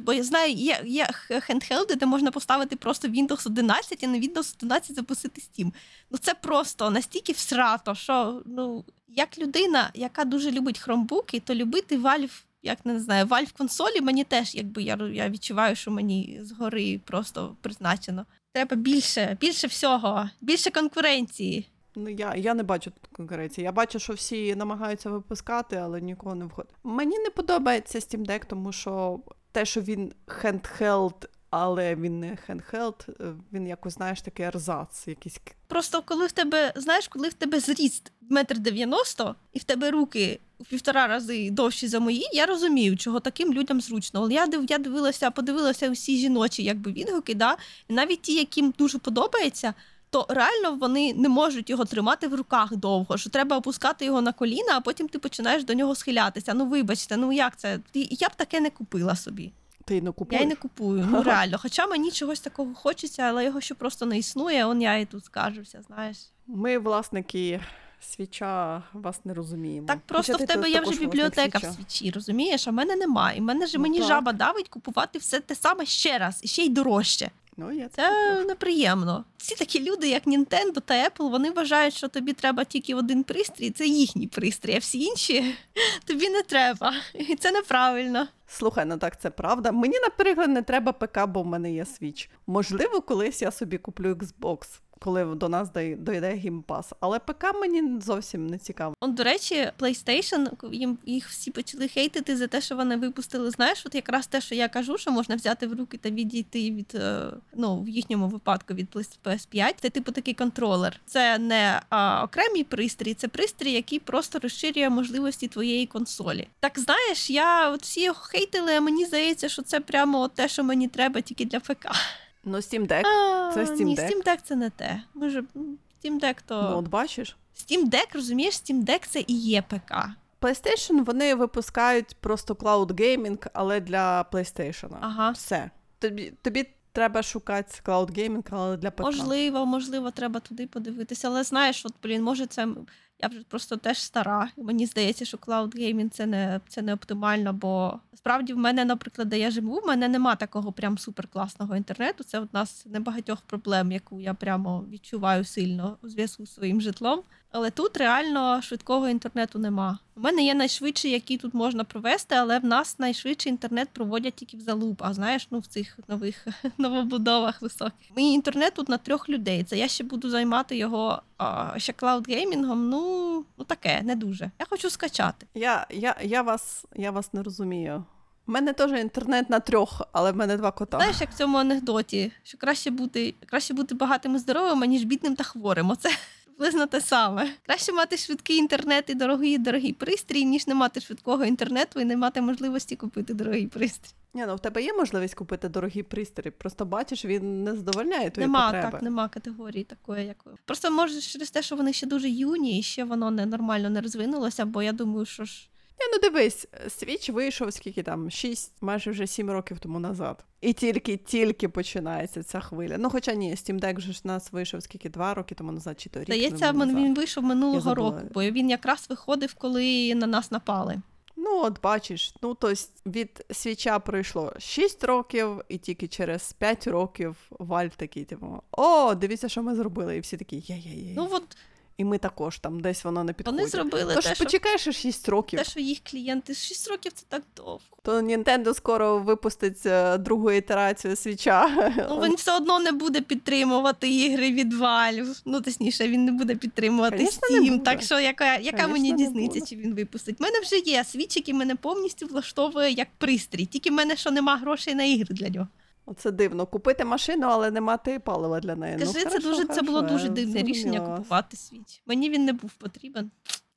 Бо я знаю, є, є хендхелди, де можна поставити просто Windows 11 і на Windows 11 запустити Steam. Ну це просто настільки всрато, що ну, як людина, яка дуже любить хромбуки, то любити Valve, як не знаю, Valve консолі мені теж, якби я, я відчуваю, що мені згори просто призначено. Треба більше, більше всього, більше конкуренції. Ну я, я не бачу тут конкуренції. Я бачу, що всі намагаються випускати, але нікого не входить. Мені не подобається Steam Deck, тому що те, що він handheld, але він не е, він якось, знаєш, такий ерзац, якийсь Просто коли в тебе, знаєш, коли в тебе зріст метр дев'яносто, і в тебе руки в півтора рази довші за мої, я розумію, чого таким людям зручно. Але я див, я дивилася, подивилася всі жіночі якби відгуки, да? і навіть ті, яким дуже подобається. То реально вони не можуть його тримати в руках довго, що треба опускати його на коліна, а потім ти починаєш до нього схилятися. Ну вибачте, ну як це? Я б таке не купила собі. ти не Я й не купую, ну [LAUGHS] реально. Хоча мені чогось такого хочеться, але його ще просто не існує. Он я і тут скаржуся, знаєш. Ми, власники свіча, вас не розуміємо. Так просто Хоча в тебе є вже бібліотека в свічі, розумієш? А в мене немає. І мене ж Ну, мені так. жаба давить купувати все те саме ще раз, і ще й дорожче. Ну, я це Це неприємно. Всі такі люди, як Nintendo та Apple, вони вважають, що тобі треба тільки один пристрій, це їхній пристрій, а всі інші [LAUGHS] тобі не треба. І це неправильно. Слухай, ну так це правда. Мені, наприклад, не треба ПК, бо в мене є Switch. Можливо, колись я собі куплю Xbox, коли до нас дой- дойде Game Pass. Але ПК мені зовсім не цікаво. До речі, PlayStation, їм їх всі почали хейтити за те, що вони випустили. Знаєш, от якраз те, що я кажу, що можна взяти в руки та відійти від е, ну в їхньому випадку від PS5. Це типу такий контролер. Це не а, окремий пристрій, це пристрій, який просто розширює можливості твоєї консолі. Так знаєш, я от всі його хейтили, а мені здається, що це прямо те, що мені треба тільки для ПК. Ну, Steam Deck, А, це Steam Ні, Deck. Steam Deck це не те. Може, м, Steam Deck то ну от бачиш. Steam Deck, розумієш, Steam Deck це і є ПК. PlayStation вони випускають просто cloud gaming, але для PlayStation. Ага. Все. Тобі, тобі треба шукати cloud gaming, але для ПК. Можливо, можливо, треба туди подивитися. Але знаєш, от блін, може, це Я вже просто теж стара. Мені здається, що Cloud Gaming це не це не оптимально, бо справді в мене, наприклад, де я живу, в мене нема такого прям суперкласного інтернету. Це одна з небагатьох проблем, яку я прямо відчуваю сильно у зв'язку з своїм житлом. Але тут реально швидкого інтернету нема. У мене є найшвидший, який тут можна провести, але в нас найшвидший інтернет проводять тільки в залуп. А знаєш, ну в цих нових [LAUGHS] новобудовах високих. Мій інтернет тут на трьох людей. Це я ще буду займати його а, ще клаудгеймінгом. Ну, ну таке, не дуже. Я хочу скачати. Я, я, я, вас, я вас не розумію. У мене теж інтернет на трьох, але в мене два кота. Знаєш, як в цьому анекдоті, що краще бути, краще бути багатим і здоровим, ніж бідним та хворим. Оце приблизно те саме. Краще мати швидкий інтернет і дорогий дорогий пристрій, ніж не мати швидкого інтернету і не мати можливості купити дорогий пристрій. Ні, ну в тебе є можливість купити дорогі пристрій, просто бачиш, він не задовольняє твої нема потреби. так, нема категорії такої, як ви. Просто може через те, що вони ще дуже юні, і ще воно не нормально не розвинулося, бо я думаю, що ж. Ні, ну дивись, свіч вийшов скільки там, 6, майже вже 7 років тому назад. І тільки-тільки починається ця хвиля. Ну, хоча ні, Steam Deck же ж нас вийшов скільки 2 роки тому назад, чи то рік Здається, назад. він вийшов минулого року, бо він якраз виходив, коли на нас напали. Ну, от бачиш, ну то від свіча пройшло 6 років, і тільки через 5 років Valve такий, типу, о, дивіться, що ми зробили. І всі такі є-є-є. Ну от І ми також там десь воно не підходить. вони зробили Тож те, що, почекаєш ще 6 років. те, що їх клієнти 6 років це так довго. То Nintendo скоро випустить е, другу ітерацію свіча. Ну він все одно не буде підтримувати ігри від Valve. Ну точніше, він не буде підтримувати Конечно, не Steam. буде. Так що яка, яка Конечно, мені буде. чи він випустить? У мене вже є свіч, який мене повністю влаштовує як пристрій. Тільки в мене що нема грошей на ігри для нього. Оце дивно. Купити машину, але не мати палива для неї. Скажи, ну, це хорошо, дуже це було дуже дивне рішення купувати свіч. Мені він не був потрібен.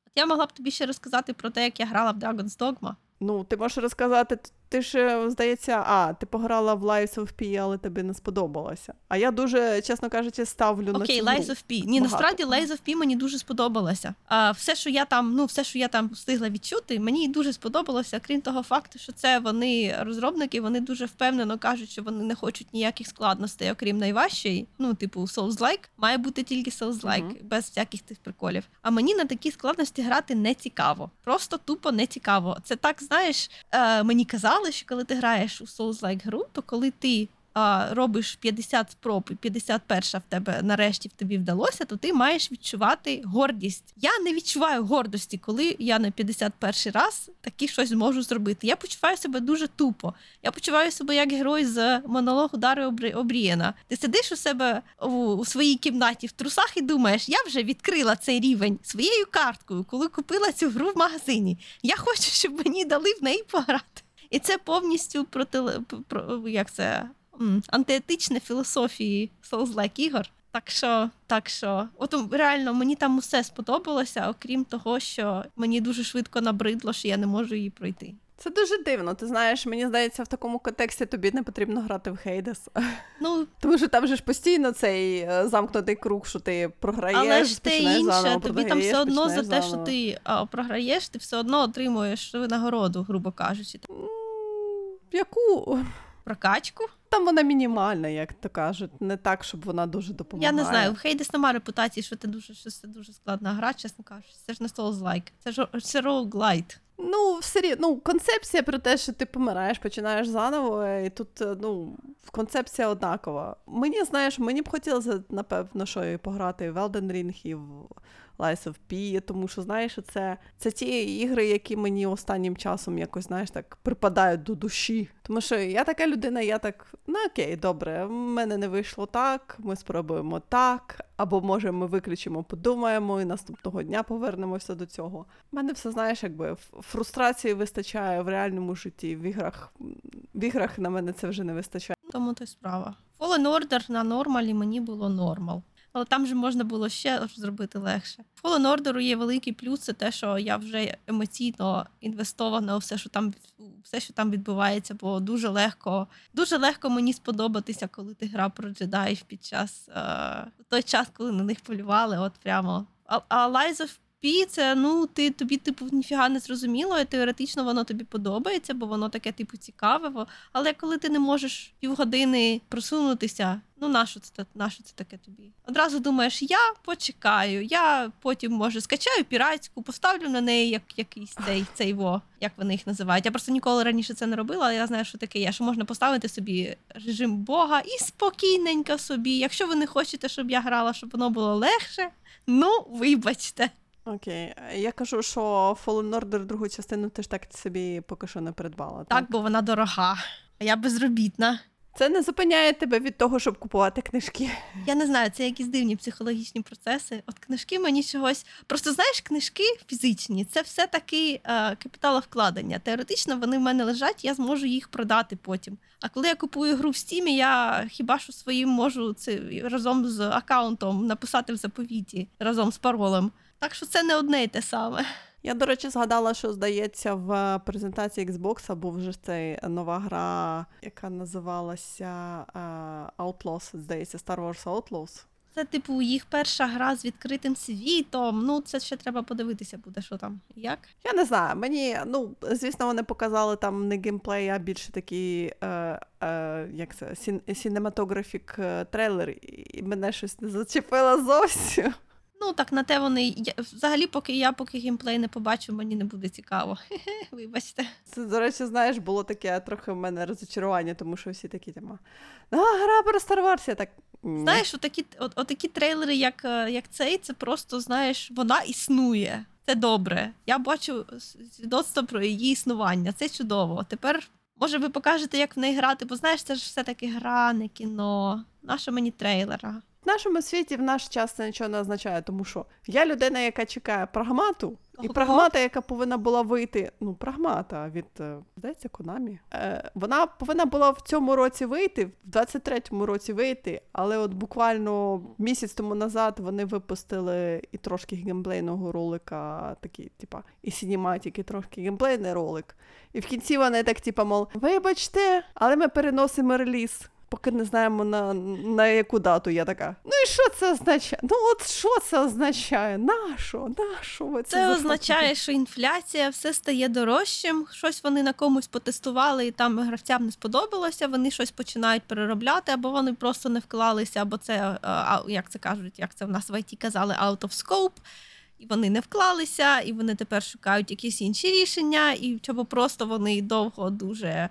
От я могла б тобі ще розказати про те, як я грала в Dragon's Dogma. Ну, ти можеш розказати, ти ж, е, здається, а, ти пограла в Lies of P, але тобі не сподобалося. А я дуже, чесно кажучи, ставлю Окей, на цю Lies of P. Ні, насправді Lies of P мені дуже сподобалося. А все, що я там, ну все, що я там встигла відчути, мені дуже сподобалося. Крім того факту, що це вони розробники, вони дуже впевнено кажуть, що вони не хочуть ніяких складностей, окрім найважчої. Ну, типу, Souls-like. Має бути тільки Souls-like, Мгм. без всяких тих приколів. А мені на такі складності грати не цікаво. Просто тупо не цікаво. Це так, знаєш, е, мені казали, що коли ти граєш у Souls-like гру, то коли ти а, робиш 50 спроб, і 51 в тебе нарешті в тобі вдалося, то ти маєш відчувати гордість. Я не відчуваю гордості, коли я на 51 раз таки щось зможу зробити. Я почуваю себе дуже тупо. Я почуваю себе як герой з монологу Дари Обрієна. Ти сидиш у себе у, у своїй кімнаті в трусах і думаєш, я вже відкрила цей рівень своєю карткою, коли купила цю гру в магазині. Я хочу, щоб мені дали в неї пограти. І це повністю проти про, як це м, антиетичне філософії Souls-like ігор. Так що, так що, от реально мені там усе сподобалося, окрім того, що мені дуже швидко набридло, що я не можу її пройти. Це дуже дивно. Ти знаєш, мені здається, в такому контексті тобі не потрібно грати в Хейдес. Ну, [LAUGHS] Тому що там же ж постійно цей е, замкнутий круг, що ти програєш, але ж те інше, заново, тобі там все одно за те, що ти а, програєш, ти все одно отримуєш винагороду, грубо кажучи. Яку? Прокачку. Там вона мінімальна, як то кажуть, не так, щоб вона дуже допомагає. Я не знаю, в Хейдес нема репутації, що це дуже що це дуже складна гра, чесно кажучи. Це ж не Souls-like, це ж це roguelite. Ну, все рі... ну, концепція про те, що ти помираєш, починаєш заново, і тут е, ну, концепція однакова. Мені, знаєш, мені б хотілося, напевно, що і пограти в Elden Ring, і в Lies of P, тому що, знаєш, це, це ті ігри, які мені останнім часом якось, знаєш, так припадають до душі. Тому що я така людина, я так, ну окей, добре, в мене не вийшло так, ми спробуємо так, або може ми виключимо, подумаємо, і наступного дня повернемося до цього. У мене все, знаєш, якби фрустрації вистачає в реальному житті. В іграх, в іграх на мене це вже не вистачає. Тому то справа. Fallen Order на нормалі мені було нормал. Але там же можна було ще зробити легше. В Fallen Order є великий плюс, це те, що я вже емоційно інвестована у все, що там все, що там відбувається, бо дуже легко, дуже легко мені сподобатися, коли ти грав про джедаїв під час е, той час, коли на них полювали. От прямо. А, а PvP це ну ти тобі типу ніфіга не зрозуміло, і теоретично воно тобі подобається, бо воно таке, типу, цікаве. Але коли ти не можеш півгодини просунутися, ну нащо це нащо це таке тобі? Одразу думаєш, я почекаю, я потім може скачаю піратську, поставлю на неї як якийсь цей цей во, як вони їх називають. Я просто ніколи раніше це не робила, але я знаю, що таке є. Що можна поставити собі режим Бога і спокійненько собі. Якщо ви не хочете, щоб я грала, щоб воно було легше, ну вибачте. Окей. Я кажу, що Fallen Order другу частину ти ж так собі поки що не придбала. Так, бо вона дорога, а я безробітна. Це не зупиняє тебе від того, щоб купувати книжки. Я не знаю, це якісь дивні психологічні процеси. От книжки мені чогось. Просто знаєш, книжки фізичні це все таки е, капіталовкладення. Теоретично вони в мене лежать, я зможу їх продати потім. А коли я купую гру в стімі, я хіба що своїм можу це разом з аккаунтом написати в заповіті разом з паролем. Так що це не одне й те саме. Я, до речі, згадала, що здається, в презентації Xbox був вже цей нова гра, яка називалася е, Outlaws, здається, Star Wars Outlaws. Це, типу, їх перша гра з відкритим світом. Ну, це ще треба подивитися буде, що там. Як? Я не знаю, мені, ну, звісно, вони показали там не геймплей, а більше такий, е, е, як це, сін, сінематографік е, трейлер, і мене щось не зачепило зовсім. Ну так на те вони я, взагалі, поки я поки геймплей не побачу, мені не буде цікаво. [LAUGHS] Вибачте. Це, до речі, знаєш, було таке трохи в мене розочарування, тому що всі такі тема. А, гра про Star Wars, я так. Знаєш, отакі, от, отакі трейлери, як, е, як цей, це просто знаєш, вона існує. Це добре. Я бачу свідоцтво про її існування. Це чудово. Тепер, може, ви покажете, як в неї грати, бо знаєш, це ж все-таки гра, не кіно. Наша мені трейлера. В нашому світі в наш час це нічого не означає, тому що я людина, яка чекає прагмату, і прагмата, яка повинна була вийти, ну, прагмата від, е, здається, Конамі. Е, вона повинна була в цьому році вийти, в 23-му році вийти, але от буквально місяць тому назад вони випустили і трошки геймплейного ролика, такий, типа, і сінематик, і трошки геймплейний ролик. І в кінці вони так, типа, мол, вибачте, але ми переносимо реліз. Поки не знаємо на, на яку дату я така. Ну і що це означає? Ну от що це означає? Нащо ви це Це означає, що інфляція все стає дорожчим. Щось вони на комусь потестували, і там гравцям не сподобалося. Вони щось починають переробляти, або вони просто не вклалися, або це е, як це кажуть, як це в нас в ІТ казали, out of scope. І вони не вклалися, і вони тепер шукають якісь інші рішення, і чого просто вони довго дуже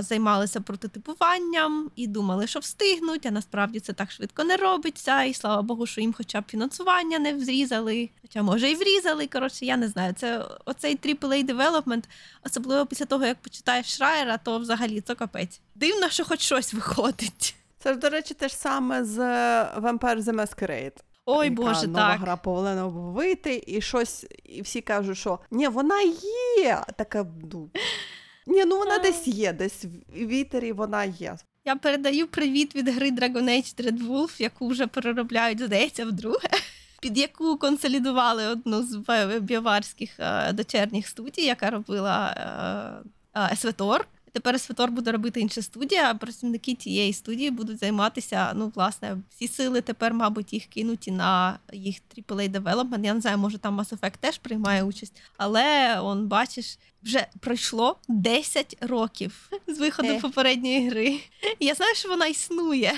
займалися прототипуванням і думали, що встигнуть, а насправді це так швидко не робиться. І слава Богу, що їм хоча б фінансування не зрізали. Хоча, може, і врізали. Коротше, я не знаю. Це оцей AAA development, особливо після того, як почитаєш Шрайера, то взагалі це капець. Дивно, що хоч щось виходить. Це ж, до речі, те ж саме з е, Vampire the Masquerade. Ой, яка Боже, нова так. гра повинна вийти, і щось, і всі кажуть, що ні, вона є. Така, ну, ні, ну вона А. десь є, десь в вітері вона є. Я передаю привіт від гри Dragon Age Wolf, яку вже переробляють, здається, вдруге. [LAUGHS] Під яку консолідували одну з біоварських е, дочерніх студій, яка робила е, е, Есветор. Тепер Есветор буде робити інша студія, а працівники тієї студії будуть займатися. Ну, власне, всі сили тепер, мабуть, їх кинуті на їх AAA development. Я не знаю, може там Mass Effect теж приймає участь. Але он, бачиш, вже пройшло 10 років з виходу Е. попередньої гри. Я знаю, що вона існує.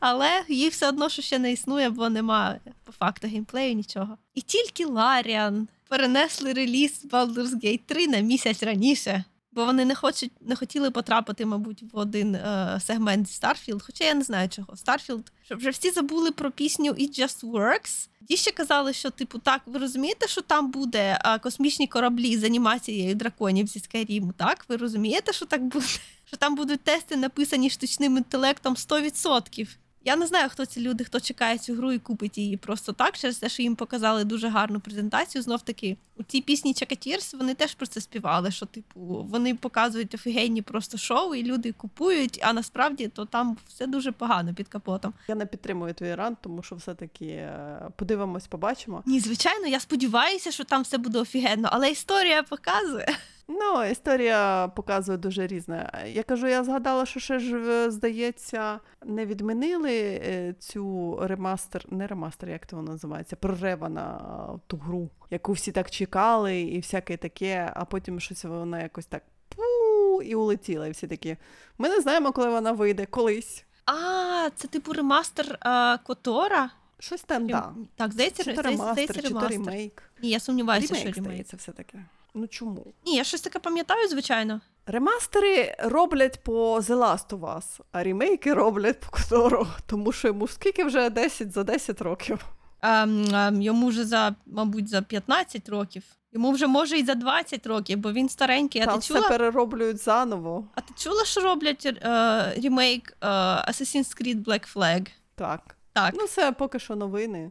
Але їй все одно, що ще не існує, бо немає по факту геймплею нічого. І тільки Ларіан перенесли реліз Baldur's Gate 3 на місяць раніше. Бо вони не хочуть, не хотіли потрапити, мабуть, в один е, сегмент Starfield, хоча я не знаю чого. Starfield, щоб вже всі забули про пісню It Just Works. Ті ще казали, що, типу, так, ви розумієте, що там буде е, космічні кораблі з анімацією драконів зі Skyrim, так? Ви розумієте, що так буде? Що там будуть тести, написані штучним інтелектом 100%. Я не знаю, хто ці люди, хто чекає цю гру і купить її просто так, через те, що їм показали дуже гарну презентацію. Знов таки, у цій пісні Чакатірс вони теж про це співали. Що, типу, вони показують офігенні просто шоу, і люди купують, а насправді то там все дуже погано під капотом. Я не підтримую твій рант, тому що все-таки е, подивимось, побачимо. Ні, звичайно, я сподіваюся, що там все буде офігенно, але історія показує. Ну, історія показує дуже різне. Я кажу, я згадала, що ще ж, е, здається, не відмінили е, цю ремастер, не ремастер, як то воно називається, прорива на е, ту гру, яку всі так чекали, і всяке таке, а потім щось вона якось так пу і улетіла. І всі такі. Ми не знаємо, коли вона вийде, колись. А, це типу ремастер а, KOTOR а. Щось там, да. Так, то здається, ремастер, здається, чи ремейк. Ні, я сумніваюся, що Ремейк, ремейк. здається, все таке. Ну чому? Ні, я щось таке пам'ятаю, звичайно. Ремастери роблять по The Last of Us, а ремейки роблять по Котору, тому що йому скільки вже 10 за 10 років. Ем, ем, йому вже за, мабуть, за 15 років. Йому вже може і за 20 років, бо він старенький. А Там ти все перероблюють заново. А ти чула, що роблять е, ремейк е, Assassin's Creed Black Flag? Так. Так. Ну, це поки що новини.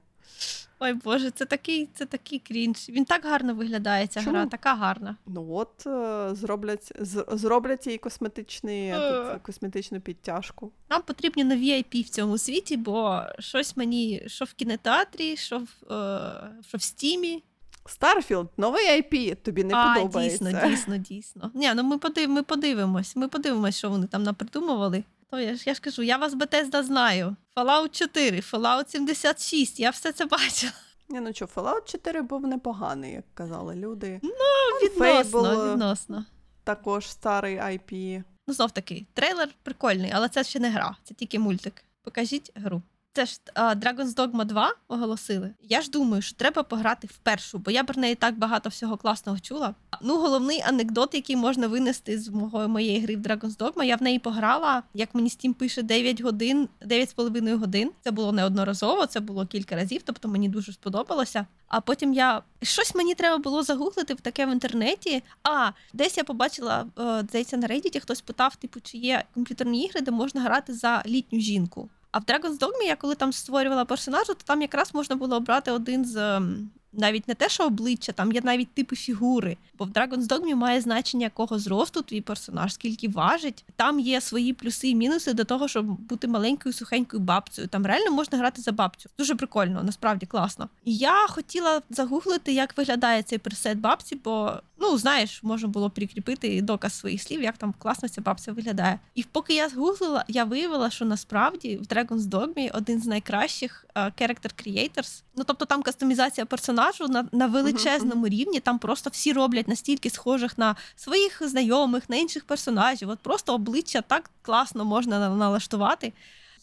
Ой Боже, це такий, це такий крінж. Він так гарно виглядає, ця Чому? гра, така гарна. Ну от е, зроблять, зроблять їй косметичний, Е. тут, косметичну підтяжку. Нам потрібні нові IP в цьому світі, бо щось мені, що в кінотеатрі, що в, е, що в Steam і. Starfield, новий IP, тобі не а, подобається. дійсно, дійсно, дійсно. Ні, ну ми подив, ми подивимось. Ми подивимось, що вони там напридумували. То я ж я ж кажу, я вас Bethesda знаю. Fallout 4, Fallout 76, я все це бачила. Ні, ну що, Fallout 4 був непоганий, як казали люди. Відносно, Fable. відносно. Також старий IP. Ну, знов таки, трейлер прикольний, але це ще не гра, це тільки мультик. Покажіть гру. Це ж Dragon's Dogma 2 оголосили. Я ж думаю, що треба пограти в першу, бо я про неї так багато всього класного чула. Ну, головний анекдот, який можна винести з мого, моєї гри в Dragon's Dogma, я в неї пограла, як мені Steam пише, 9 годин, 9,5 годин. Це було неодноразово, це було кілька разів, тобто мені дуже сподобалося. А потім я щось мені треба було загуглити в таке в інтернеті. А десь я побачила, е, здається, на Reddit хтось питав, типу, чи є комп'ютерні ігри, де можна грати за літню жінку. А в Dragon's Dogma я коли там створювала персонажа, то там якраз можна було обрати один з ем, навіть не те, що обличчя, там є навіть типи фігури. Бо в Dragon's Dogma має значення якого зросту твій персонаж, скільки важить. Там є свої плюси і мінуси до того, щоб бути маленькою сухенькою бабцею. Там реально можна грати за бабцю. Дуже прикольно, насправді класно. І я хотіла загуглити, як виглядає цей пресет бабці, бо ну знаєш, можна було прикріпити доказ своїх слів, як там класно ця бабця виглядає. І поки я згуглила, я виявила, що насправді в Dragon's Dogma один з найкращих е, character creators. Ну тобто там кастомізація персонажу на, на величезному рівні. Там просто всі роблять настільки схожих на своїх знайомих, на інших персонажів. От просто обличчя так класно можна налаштувати.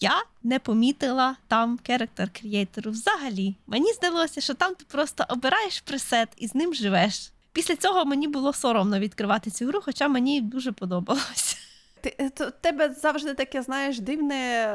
Я не помітила там character creator взагалі. Мені здалося, що там ти просто обираєш пресет і з ним живеш. Після цього мені було соромно відкривати цю гру, хоча мені дуже подобалося. Ти е, тебе завжди таке, знаєш, дивне.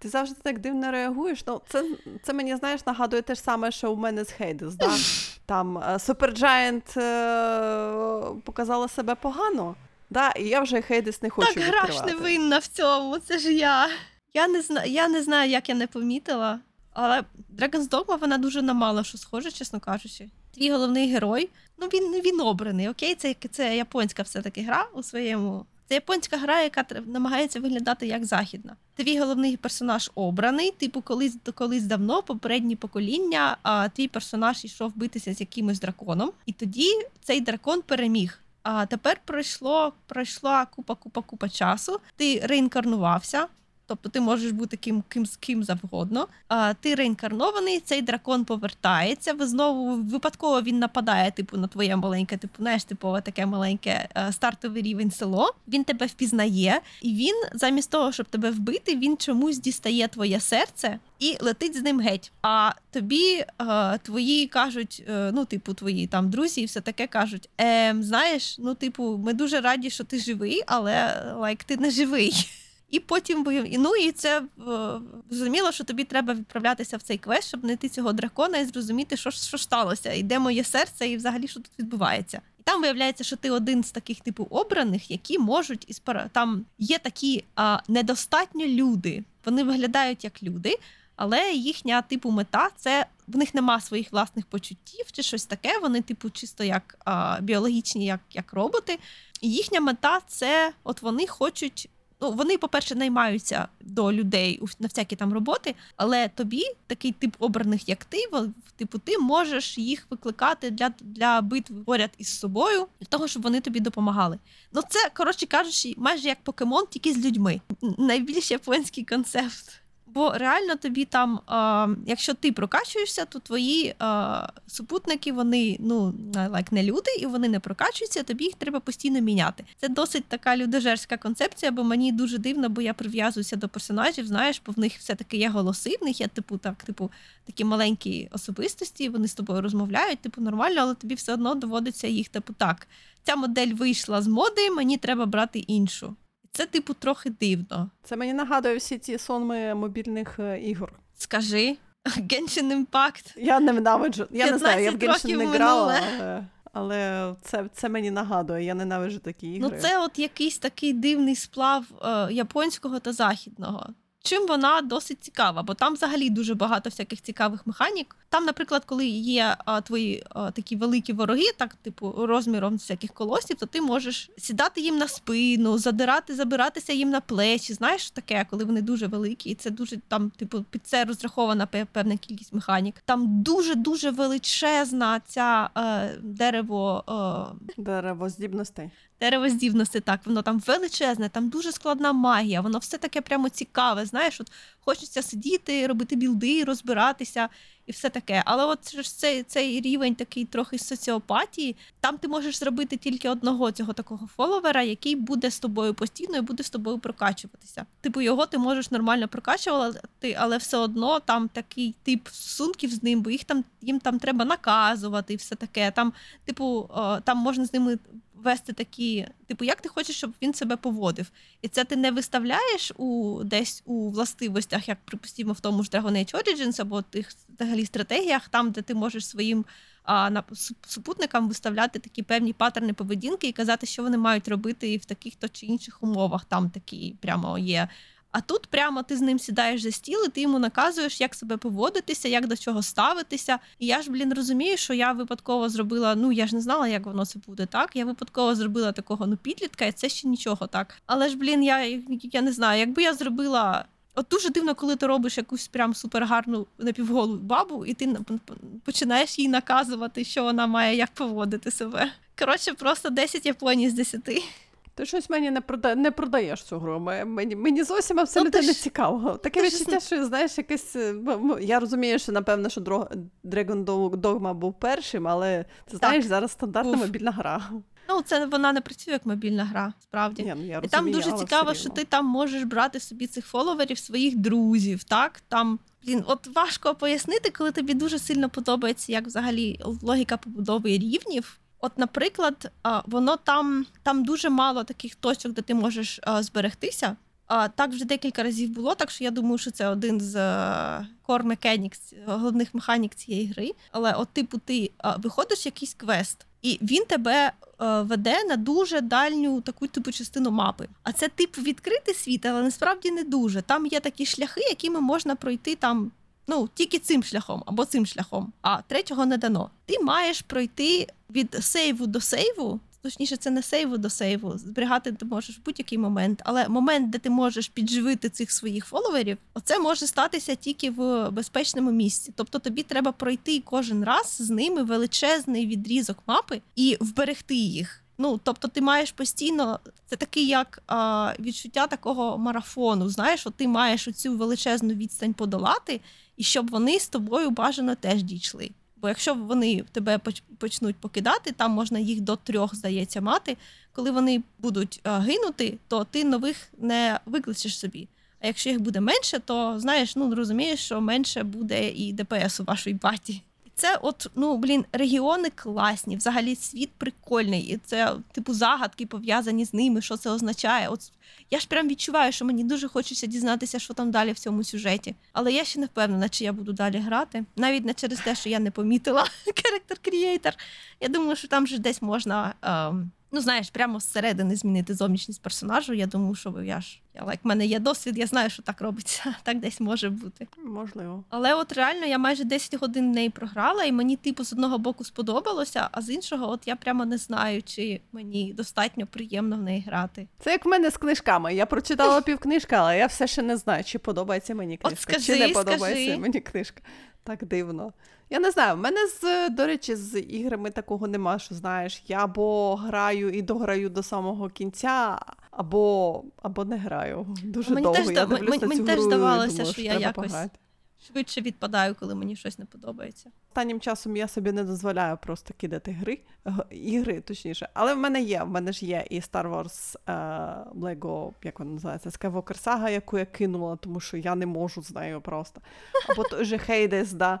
Ти завжди так дивно реагуєш. Ну, це, це мені, знаєш, нагадує те ж саме, що у мене з Хейдес. Да? [LAUGHS] Там е, Supergiant е, показала себе погано. Да, і я вже Хейдес не хочу так гра ж не винна в цьому, це ж я. Я не, зна... я не знаю, як я не помітила, але Dragon's Dogma вона дуже на мало що схожа, чесно кажучи. Твій головний герой, ну він, він обраний, окей? Це, це японська все-таки гра у своєму. Це японська гра, яка намагається виглядати як західна. Твій головний персонаж обраний, типу, колись колись давно, попередні покоління, а твій персонаж йшов битися з якимось драконом, і тоді цей дракон переміг. А тепер пройшло пройшла купа, купа, купа часу. Ти реінкарнувався. Тобто ти можеш бути ким, ким з ким завгодно. А, ти реінкарнований, цей дракон повертається. Ви знову випадково він нападає, типу, на твоє маленьке, типу, знаєш, типове таке маленьке е, стартовий рівень село. Він тебе впізнає, і він, замість того, щоб тебе вбити, він чомусь дістає твоє серце і летить з ним геть. А тобі е, твої кажуть, е, ну, типу, твої там друзі, і все таке кажуть: ем, знаєш, ну, типу, ми дуже раді, що ти живий, але лайк, ти не живий. І потім ну і це е, зрозуміло, що тобі треба відправлятися в цей квест, щоб знайти цього дракона і зрозуміти, що, що сталося, і де моє серце, і взагалі що тут відбувається. І там виявляється, що ти один з таких типу обраних, які можуть із там є такі а, недостатньо люди. Вони виглядають як люди, але їхня типу мета це в них нема своїх власних почуттів чи щось таке. Вони, типу, чисто як а, біологічні, як, як роботи. І їхня мета це от вони хочуть Ну, вони, по-перше, наймаються до людей на всякі там роботи, але тобі такий тип обраних, як ти, типу, ти можеш їх викликати для, для битв поряд із собою, для того, щоб вони тобі допомагали. Ну, це, коротше кажучи, майже як покемон, тільки з людьми. Найбільш японський концепт. Бо реально тобі там, е, якщо ти прокачуєшся, то твої е, супутники, вони ну like, не люди, і вони не прокачуються, тобі їх треба постійно міняти. Це досить така людожерська концепція, бо мені дуже дивно, бо я прив'язуюся до персонажів, знаєш, бо в них все-таки є голоси, в них є типу так, типу, такі маленькі особистості, вони з тобою розмовляють, типу нормально, але тобі все одно доводиться їх, типу, так. Ця модель вийшла з моди, мені треба брати іншу. Це, типу, трохи дивно. Це мені нагадує всі ці сонми мобільних е, ігор. Скажи, [LAUGHS] Genshin Impact. Я ненавиджу. Я не знаю, я в 15 Genshin не грала, але, але це, це мені нагадує. Я ненавиджу такі ігри. Ну, це от якийсь такий дивний сплав е, японського та західного. Чим вона досить цікава, бо там взагалі дуже багато всяких цікавих механік. Там, наприклад, коли є а, твої а, такі великі вороги, так типу розміром всяких колосів, то ти можеш сідати їм на спину, задирати, забиратися їм на плечі. Знаєш таке, коли вони дуже великі, і це дуже там, типу, під це розрахована певна кількість механік. Там дуже дуже величезна ця е, дерево. Е, Дерево здібностей. Дерево здібності, так, воно там величезне, там дуже складна магія, воно все таке прямо цікаве. Знаєш, от хочеться сидіти, робити білди, розбиратися і все таке. Але от цей, цей рівень такий трохи соціопатії, там ти можеш зробити тільки одного цього такого фоловера, який буде з тобою постійно і буде з тобою прокачуватися. Типу, його ти можеш нормально прокачувати, але все одно там такий тип стосунків з ним, бо їх там їм там треба наказувати і все таке. Там, типу, там можна з ними вести такі, типу, як ти хочеш, щоб він себе поводив. І це ти не виставляєш у десь у властивостях, як припустимо, в тому ж Dragon Age Origins або тих взагалі стратегіях, там, де ти можеш своїм а, на, супутникам виставляти такі певні паттерни поведінки і казати, що вони мають робити і в таких то чи інших умовах. Там такі прямо є. А тут прямо ти з ним сідаєш за стіл, і ти йому наказуєш, як себе поводитися, як до чого ставитися. І я ж, блін, розумію, що я випадково зробила. Ну я ж не знала, як воно це буде так. Я випадково зробила такого ну підлітка, і це ще нічого так. Але ж, блін, я, я не знаю, якби я зробила. От дуже дивно, коли ти робиш якусь прям супергарну напівголу бабу, і ти на- починаєш їй наказувати, що вона має як поводити себе. Коротше, просто 10 Японії з 10. Ти щось мені не прода... не продаєш цю гру. Мені, мені зовсім абсолютно Ну, не ж- цікаво. Таке відчуття, що знаєш, якесь. е, м- м- Я розумію, що напевно, що Дро- Dragon Dog- Dogma був першим, але ти знаєш, зараз стандартна був. мобільна гра. Ну, це вона не працює як мобільна гра, справді. Ні, ну, я І розумію, там дуже цікаво, що ти там можеш брати собі цих фоловерів, своїх друзів. Так там блін, от важко пояснити, коли тобі дуже сильно подобається, як взагалі логіка побудови рівнів. От, наприклад, воно там, там дуже мало таких точок, де ти можеш зберегтися. Так вже декілька разів було, так що я думаю, що це один з е, core mechanics, головних механік цієї гри. Але, от, типу, ти виходиш якийсь квест, і він тебе е, веде на дуже дальню таку типу частину мапи. А це типу відкритий світ, але насправді не дуже. Там є такі шляхи, якими можна пройти там. Ну, тільки цим шляхом або цим шляхом, а третього не дано. Ти маєш пройти від сейву до сейву. Точніше, це не сейву до сейву. Зберігати ти можеш в будь-який момент, але момент, де ти можеш підживити цих своїх фоловерів, оце може статися тільки в безпечному місці. Тобто тобі треба пройти кожен раз з ними величезний відрізок мапи і вберегти їх. Ну, тобто, ти маєш постійно це такий як а, відчуття такого марафону. Знаєш, от ти маєш оцю величезну відстань подолати, і щоб вони з тобою бажано теж дійшли. Бо якщо вони тебе поч- почнуть покидати, там можна їх до трьох, здається, мати. Коли вони будуть гинути, то ти нових не викличеш собі. А якщо їх буде менше, то знаєш, ну розумієш, що менше буде і ДПС у вашій баті. Це, от, ну блін, регіони класні, взагалі світ прикольний, і це, типу, загадки пов'язані з ними, що це означає. От я ж прям відчуваю, що мені дуже хочеться дізнатися, що там далі в цьому сюжеті. Але я ще не впевнена, чи я буду далі грати. Навіть не через те, що я не помітила [LAUGHS] character creator. Я думаю, що там же десь можна ем, Ну, знаєш, прямо зсередини змінити зовнішність персонажу. Я думаю, що я ж я лайк, в мене є досвід, я знаю, що так робиться. [LAUGHS] Так десь може бути. Можливо. Але от реально я майже 10 годин в неї програла, і мені, типу, з одного боку сподобалося, а з іншого, от я прямо не знаю, чи мені достатньо приємно в неї грати. Це як в мене з книжками. Я прочитала півкнижки, але я все ще не знаю, чи подобається мені От книжка, скажи, чи не подобається скажи. мені книжка. Так дивно. Я не знаю, в мене з, до речі, з іграми такого нема, що знаєш, я або граю і дограю до самого кінця, або, або не граю. Дуже Мені довго. теж я дивлюсь мені- на мені цю теж гру і здавалося, думаю, що я якось- пограти. Швидше відпадаю, коли мені щось не подобається. Останнім часом я собі не дозволяю просто кидати гри, ігри, точніше. Але в мене є, в мене ж є і Star Wars е, Lego, як вона називається, Skywalker Saga, яку я кинула, тому що я не можу з нею просто. Або той же Hades, да,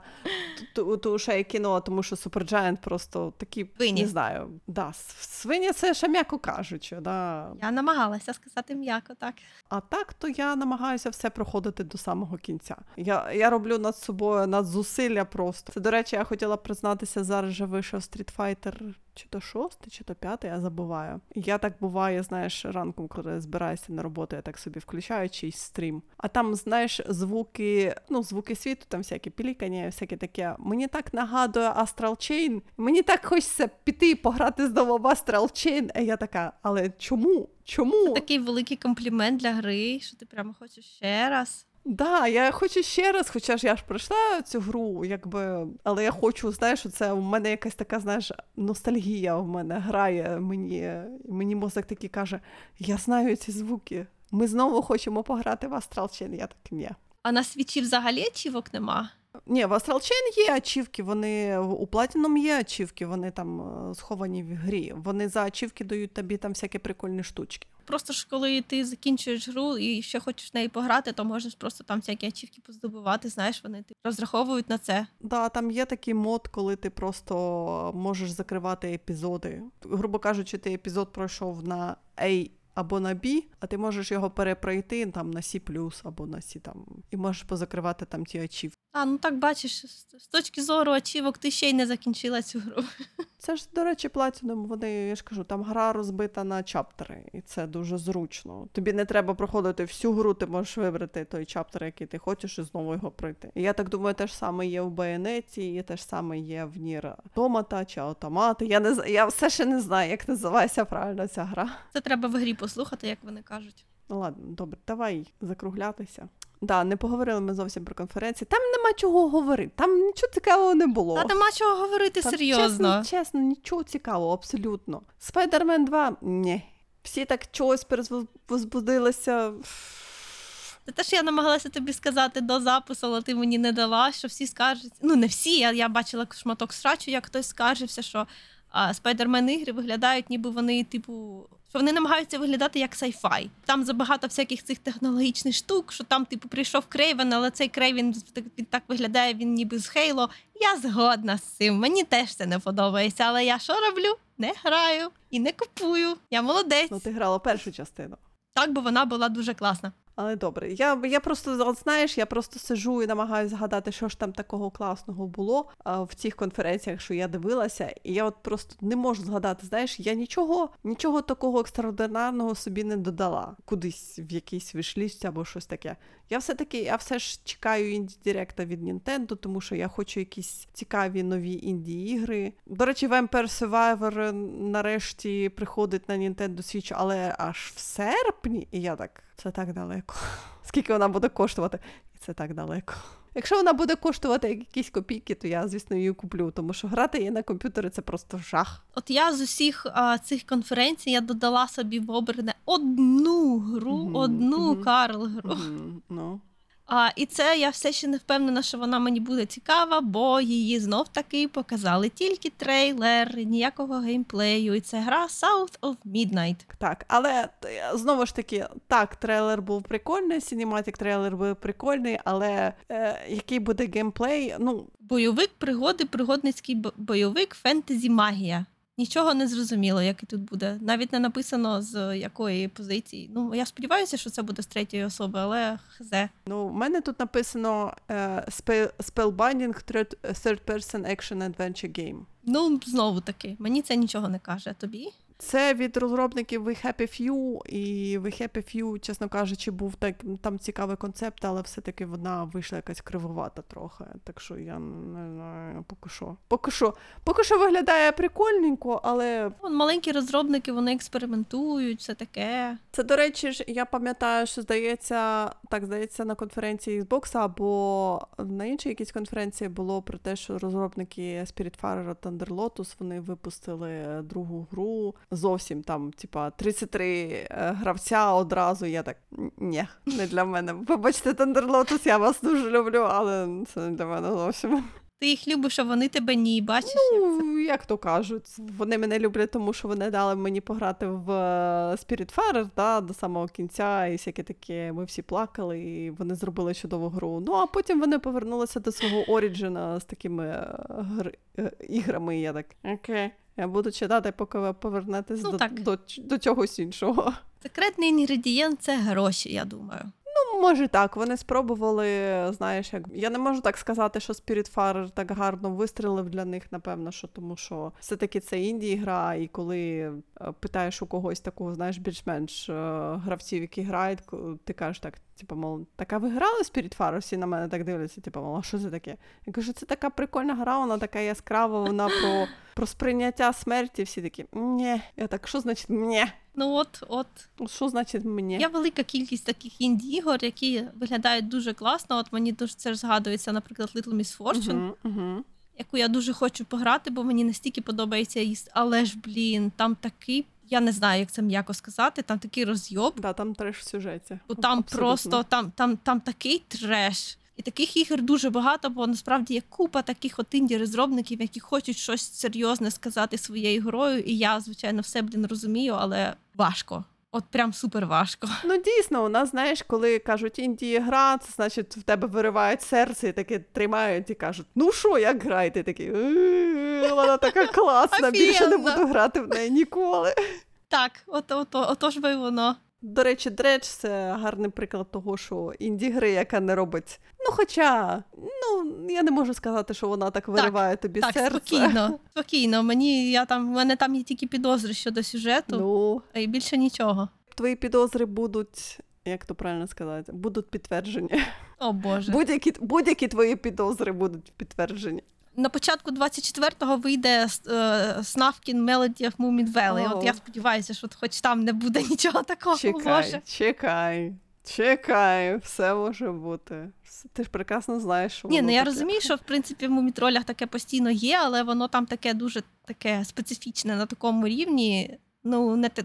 ту, ту, ту що я кинула, тому що Supergiant просто такі, Свині. не знаю, да, свині це ще м'яко кажучи, да. Я намагалася сказати м'яко, так. А так, то я намагаюся все проходити до самого кінця. Я, я роблю над собою надзусилля просто. Це, до речі, я хотіла признатися, зараз же вийшов Street Fighter чи то шостий, чи то п'ятий, я забуваю. Я так буває, знаєш, ранком, коли збираюся на роботу, я так собі включаю чийсь стрім. А там, знаєш, звуки, ну, звуки світу, там всякі пілікання, всяке таке. Мені так нагадує Astral Chain. Мені так хочеться піти і пограти знову в Astral Chain. А я така, але чому? Чому? Такий великий комплімент для гри, що ти прямо хочеш ще раз. Да, я хочу ще раз, хоча ж я ж пройшла цю гру, якби, але я хочу, знаєш, це у мене якась така, знаєш, ностальгія в мене грає. Мені, мені мозок такий каже: я знаю ці звуки. Ми знову хочемо пограти в Astral Chain. Я так ні. А на свічі взагалі ачівок нема. Ні, в Astral Chain є ачівки, вони у Platinum є ачівки, вони там е, сховані в грі. Вони за ачівки дають тобі там всякі прикольні штучки. Просто ж коли ти закінчуєш гру і ще хочеш в неї пограти, то можеш просто там всякі ачівки поздобувати. Знаєш, вони ти розраховують на це. Да, там є такий мод, коли ти просто можеш закривати епізоди. Грубо кажучи, ти епізод пройшов на A або на B, а ти можеш його перепройти там на C+, або на C там, і можеш позакривати там ті ачівки. А, ну так бачиш, з точки зору ачівок, ти ще й не закінчила цю гру. Це ж, до речі, Platinum, вони, я ж кажу, там гра розбита на чаптери, і це дуже зручно. Тобі не треба проходити всю гру, ти можеш вибрати той чаптер, який ти хочеш, і знову його пройти. І я так думаю, те ж саме є в Байонеті, і те ж саме є в Нір Автомата чи Автомати. Я не я все ще не знаю, як називається правильно ця гра. Це треба в грі послухати, як вони кажуть. Ну ладно, добре, давай закруглятися. Да, не поговорили ми зовсім про конференції. Там нема чого говорити, там нічого цікавого не було. Та нема чого говорити Там, серйозно. Чесно, чесно, нічого цікавого, абсолютно. Spider-Man 2 ні. Всі так чогось перевозбудилися. Це те, що я намагалася тобі сказати до запису, але ти мені не дала, що всі скаржаться. Ну, не всі, я, я бачила шматок срачу, як хтось скаржився, що а, Spider-Man ігри виглядають, ніби вони, типу, що вони намагаються виглядати як sci-fi. Там забагато всяких цих технологічних штук, що там, типу, прийшов Kraven, але цей Kraven так- він так виглядає, він ніби з Halo. Я згодна з цим. Мені теж це не подобається. Але я що роблю? Не граю і не купую. Я молодець. Ну, ти грала першу частину. Так, бо вона була дуже класна. Але добре, я, я просто знаєш, я просто сиджу і намагаюся згадати, що ж там такого класного було а, в цих конференціях, що я дивилася, і я от просто не можу згадати. Знаєш, я нічого, нічого такого екстраординарного собі не додала кудись в якийсь вишлість або щось таке. Я все таки, я все ж чекаю інді директа від Nintendo, тому що я хочу якісь цікаві нові інді ігри. До речі, Vampire Survivor нарешті приходить на Nintendo Switch, але аж в серпні, і я так, це так далеко. [LAUGHS] Скільки вона буде коштувати? І це так далеко. Якщо вона буде коштувати якісь копійки, то я, звісно, її куплю, тому що грати її на комп'ютері це просто жах. От я з усіх а, цих конференцій я додала собі в обране одну гру, Мгм, одну мгм. Карл гру. Мгм, Ну. А, і це я все ще не впевнена, що вона мені буде цікава, бо її знов таки показали тільки трейлер, ніякого геймплею. І це гра South of Midnight. Так, але знову ж таки, так, трейлер був прикольний, синематик трейлер був прикольний, але е, який буде геймплей, ну, Бойовик, пригоди, пригодницький бойовик, фентезі магія. Нічого не зрозуміло, який тут буде. Навіть не написано з якої позиції. Ну, я сподіваюся, що це буде з третьої особи, але хзе. ну, в мене тут написано spell- Spellbinding third Person Action Adventure Game. Ну, знову таки, мені це нічого не каже. Тобі? Це від розробників We Happy Few, і We Happy Few, чесно кажучи, був так там цікавий концепт, але все-таки вона вийшла якась кривовата трохи. Так що я не знаю, поки що. Поки що, поки що виглядає прикольненько, але маленькі розробники, вони експериментують, все таке. Це, до речі, ж я пам'ятаю, що здається, так здається, на конференції Xbox або на іншій якійсь конференції було про те, що розробники Spiritfarer Thunder Lotus вони випустили другу гру зовсім там, типа 33 е, гравця одразу. Я так ні, не для мене. Вибачте, Тендерлотус, я вас дуже люблю, але це не для мене зовсім. Ти їх любиш, а вони тебе ні, бачиш? Ну, як то кажуть, вони мене люблять, тому що вони дали мені пограти в е, Spiritfarer, да, до самого кінця, і всяке таке. Ми всі плакали, і вони зробили чудову гру. Ну а потім вони повернулися до свого Оріджина з такими е, гр... е, іграми. І я так окей. Я буду читати, поки ви повернетесь Ну, до, так. до, до чогось іншого. Секретний інгредієнт це гроші, я думаю. Ну, може так, вони спробували, знаєш, як я не можу так сказати, що Spiritfarer так гарно вистрілив для них, напевно, що тому що все-таки це інді гра, і коли е, питаєш у когось такого, знаєш, більш-менш е, гравців, які грають, ти кажеш так, типу, мол, така ви грали в Spiritfarer? Всі на мене так дивляться, типу, мол, а що це таке? Я кажу, це така прикольна гра, вона така яскрава, вона про, про сприйняття смерті. Всі такі, ні. Я так, що значить ні? Ну от, от. Що значить мені? Є велика кількість таких інді-ігор, які виглядають дуже класно. От мені дуже це ж згадується, наприклад, Little Miss Fortune, Мгм, мгм. яку я дуже хочу пограти, бо мені настільки подобається її. Але ж, блін, там такий. Я не знаю, як це м'яко сказати. Там такий розйоб, Да, там треш в сюжеті. бо там Абсолютно. просто там, там, там такий треш. І таких ігор дуже багато, бо насправді є купа таких от інді-розробників, які хочуть щось серйозне сказати своєю грою. І я, звичайно, все блін розумію, але важко. От прям супер важко. Ну дійсно, у нас, знаєш, коли кажуть інді гра, це значить в тебе виривають серце і таке тримають і кажуть: ну що, як гра? І ти такий, «Е, вона така класна, більше не буду грати в неї ніколи. Так, от, от, ото ж би воно. До речі, Дредж це гарний приклад того, що інді гри, яка не робить. Ну, хоча, ну я не можу сказати, що вона так вириває тобі Так, серце. спокійно, [LAUGHS] спокійно. Мені я там, в мене там є тільки підозри щодо сюжету, Ну, і більше нічого. твої підозри будуть, як то правильно сказати, будуть підтверджені. О Боже. Будь-які, будь-які твої підозри будуть підтверджені. На початку 24-го вийде е, Снавкін Melody of Moomin Valley. От я сподіваюся, що хоч там не буде [LAUGHS] нічого такого. Чекай, Боже. чекай, чекай, все може бути. Ти ж прекрасно знаєш, що Ні, ну я таке. розумію, що в принципі в мумітролях таке постійно є, але воно там таке дуже таке специфічне на такому рівні. Ну, не, те-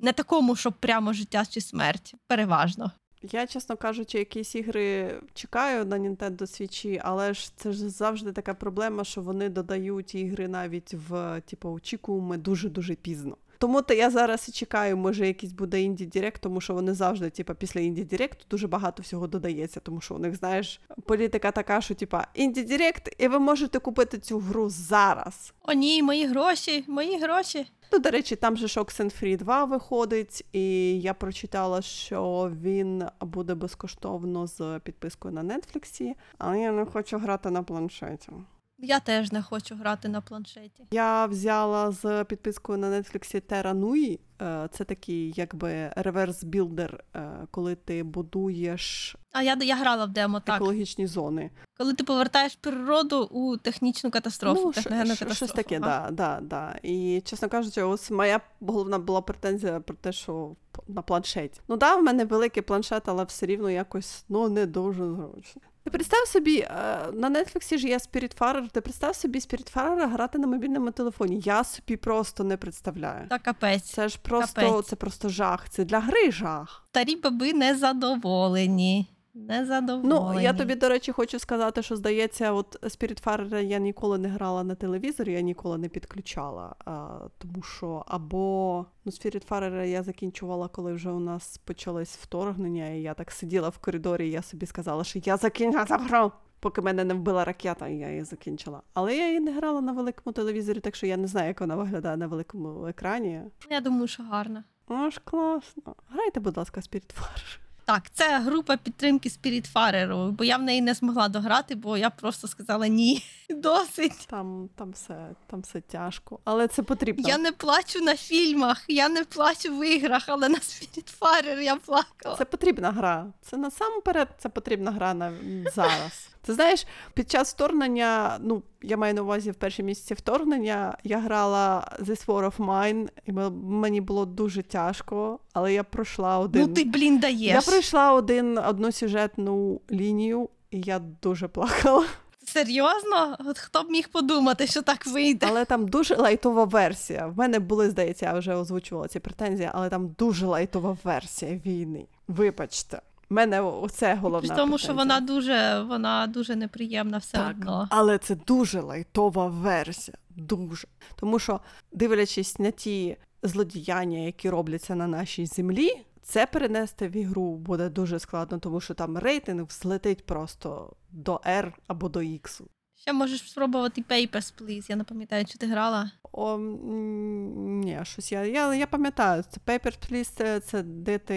не такому, щоб прямо життя чи смерть. Переважно. Я, чесно кажучи, якісь ігри чекаю на Nintendo Switch, але ж це ж завжди така проблема, що вони додають ігри навіть в типу, очікуємо дуже-дуже пізно. Тому то я зараз і чекаю, може, якийсь буде Indie Direct, тому що вони завжди, типу, після Indie Direct у дуже багато всього додається, тому що у них, знаєш, політика така, що типа Indie Direct, і ви можете купити цю гру зараз. О, ні, мої гроші, мої гроші. Ну, до речі, там же ж Oxenfree 2 виходить, і я прочитала, що він буде безкоштовно з підпискою на Netflix і, але я не хочу грати на планшеті. Я теж не хочу грати на планшеті. Я взяла з підпискою на Netflix і Terra Nil. Е, Це такий якби reverse builder, е, коли ти будуєш А я, я грала в демо, так. екологічні зони. Коли ти повертаєш природу у технічну катастрофу, ну, техногенну катастрофу. щось таке, да, да, да. І чесно кажучи, ось моя головна була претензія про те, що на планшеті. Ну да, в мене великий планшет, але все рівно якось ну не дуже зручно. Ти представ собі, е, на Нетфліксі ж є Spiritfarer, ти представ собі Spiritfarer грати на мобільному телефоні. Я собі просто не представляю. Та капець. Це ж просто, Капець. це просто жах. Це для гри жах. Старі баби незадоволені. Незадоволені. Ну, я тобі, до речі, хочу сказати, що здається, от Spiritfarer я ніколи не грала на телевізорі, я ніколи не підключала. А, тому що або ну, Spiritfarer я закінчувала, коли вже у нас почалось вторгнення, і я так сиділа в коридорі, і я собі сказала, що я закінчила гру. Поки мене не вбила ракета, і я її закінчила. Але я її не грала на великому телевізорі, так що я не знаю, як вона виглядає на великому екрані. Я думаю, що гарно. Ну ж класно. Грайте, будь ласка, Spiritfarer. Так, це група підтримки Спірітфареру, бо я в неї не змогла дограти, бо я просто сказала ні, [LAUGHS] досить. Там, там все, там все тяжко, але це потрібно. Я не плачу на фільмах, я не плачу в іграх, але на Спірітфарер я плакала. Це потрібна гра. Це насамперед це потрібна гра на зараз. Ти знаєш, під час вторгнення, ну я маю на увазі в перші місяці вторгнення, я грала This War of Mine, і мені було дуже тяжко, але я пройшла один. Ну ти, блін, даєш. Я пройшла один одну сюжетну лінію, і я дуже плакала. Серйозно? От хто б міг подумати, що так вийде? Але там дуже лайтова версія. В мене були, здається, я вже озвучувала ці претензії, але там дуже лайтова версія війни. Вибачте. Мене оце головне. Тому тому, що вона дуже, вона дуже неприємна все Так, одно. але це дуже лайтова версія. Дуже. Тому що, дивлячись на ті злодіяння, які робляться на нашій землі, це перенести в ігру буде дуже складно, тому що там рейтинг взлетить просто до R або до X. Ще можеш спробувати Papers, Please. Я не пам'ятаю, чи ти грала. О, ні, щось я, я, я пам'ятаю, це Papers, Please, це, це де ти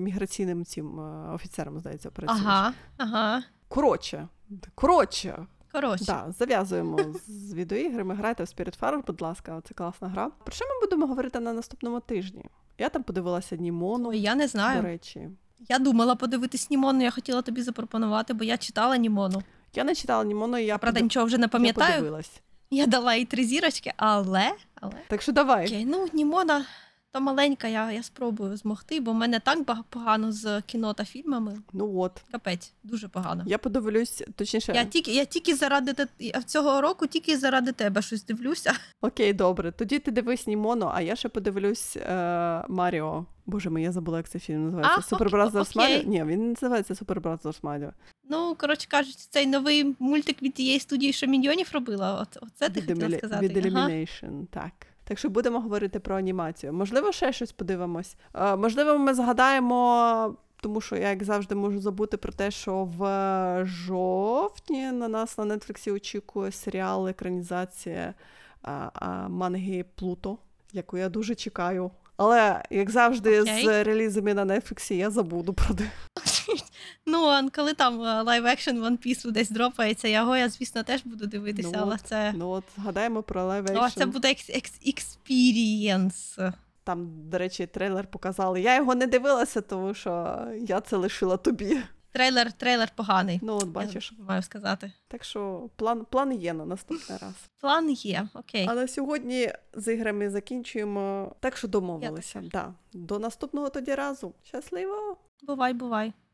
міграційним цим е, офіцером, здається, працюєш. Ага, ага. Коротше, коротше, Коротше, Да, зав'язуємо з відеоіграми. Грайте в Spiritfarer, будь ласка, це класна гра. Про що ми будемо говорити на наступному тижні? Я там подивилася Німону, Ой, я не до речі. Я думала подивитись Німону, я хотіла тобі запропонувати, бо я читала Німону. Я не читала Німону, і я, правда нічого вже не пам'ятаю. Я дала їй три зірочки, але. але... Так що давай. Окей, ну Німона то маленька, я, я спробую змогти, бо в мене так погано з кіно та фільмами. Ну от. Капець, дуже погано. Я подивлюсь, точніше, Я тільки, я тільки заради те, цього року тільки заради тебе щось дивлюся. [LAUGHS] окей, добре. Тоді ти дивись Німону, а я ще подивлюсь е, Маріо. Боже мій, я забула, як цей фільм називається. Brothers окей. Mario? Ні, він називається Super Brothers Mario. Ну, коротше кажучи, цей новий мультик від тієї студії, що міньйонів робила. От, оце ти від, хотіла сказати. від Ага. Elimination, так. Так що будемо говорити про анімацію. Можливо, ще щось подивимось. Е, можливо, ми згадаємо, тому що я, як завжди, можу забути про те, що в жовтні на нас на Нетфліксі очікує серіал екранізація а, а, манги Pluto, яку я дуже чекаю. Але, як завжди, Окей. з релізами на Netflix і я забуду про них. Ну, а коли там live action One Piece десь дропається, його я, звісно, теж буду дивитися, Ну але от, це. Ну от згадаємо про Live Ну, це буде ex- ex- experience. Там, до речі, трейлер показали. Я його не дивилася, тому що я це лишила тобі. Трейлер, трейлер поганий. Ну, от бачиш. Я маю сказати. Так що план, план є на наступний раз. План є, окей. А на сьогодні з іграми закінчуємо. Так що домовилися. Я Да. До наступного тоді разу. Щасливо! Бувай, бувай.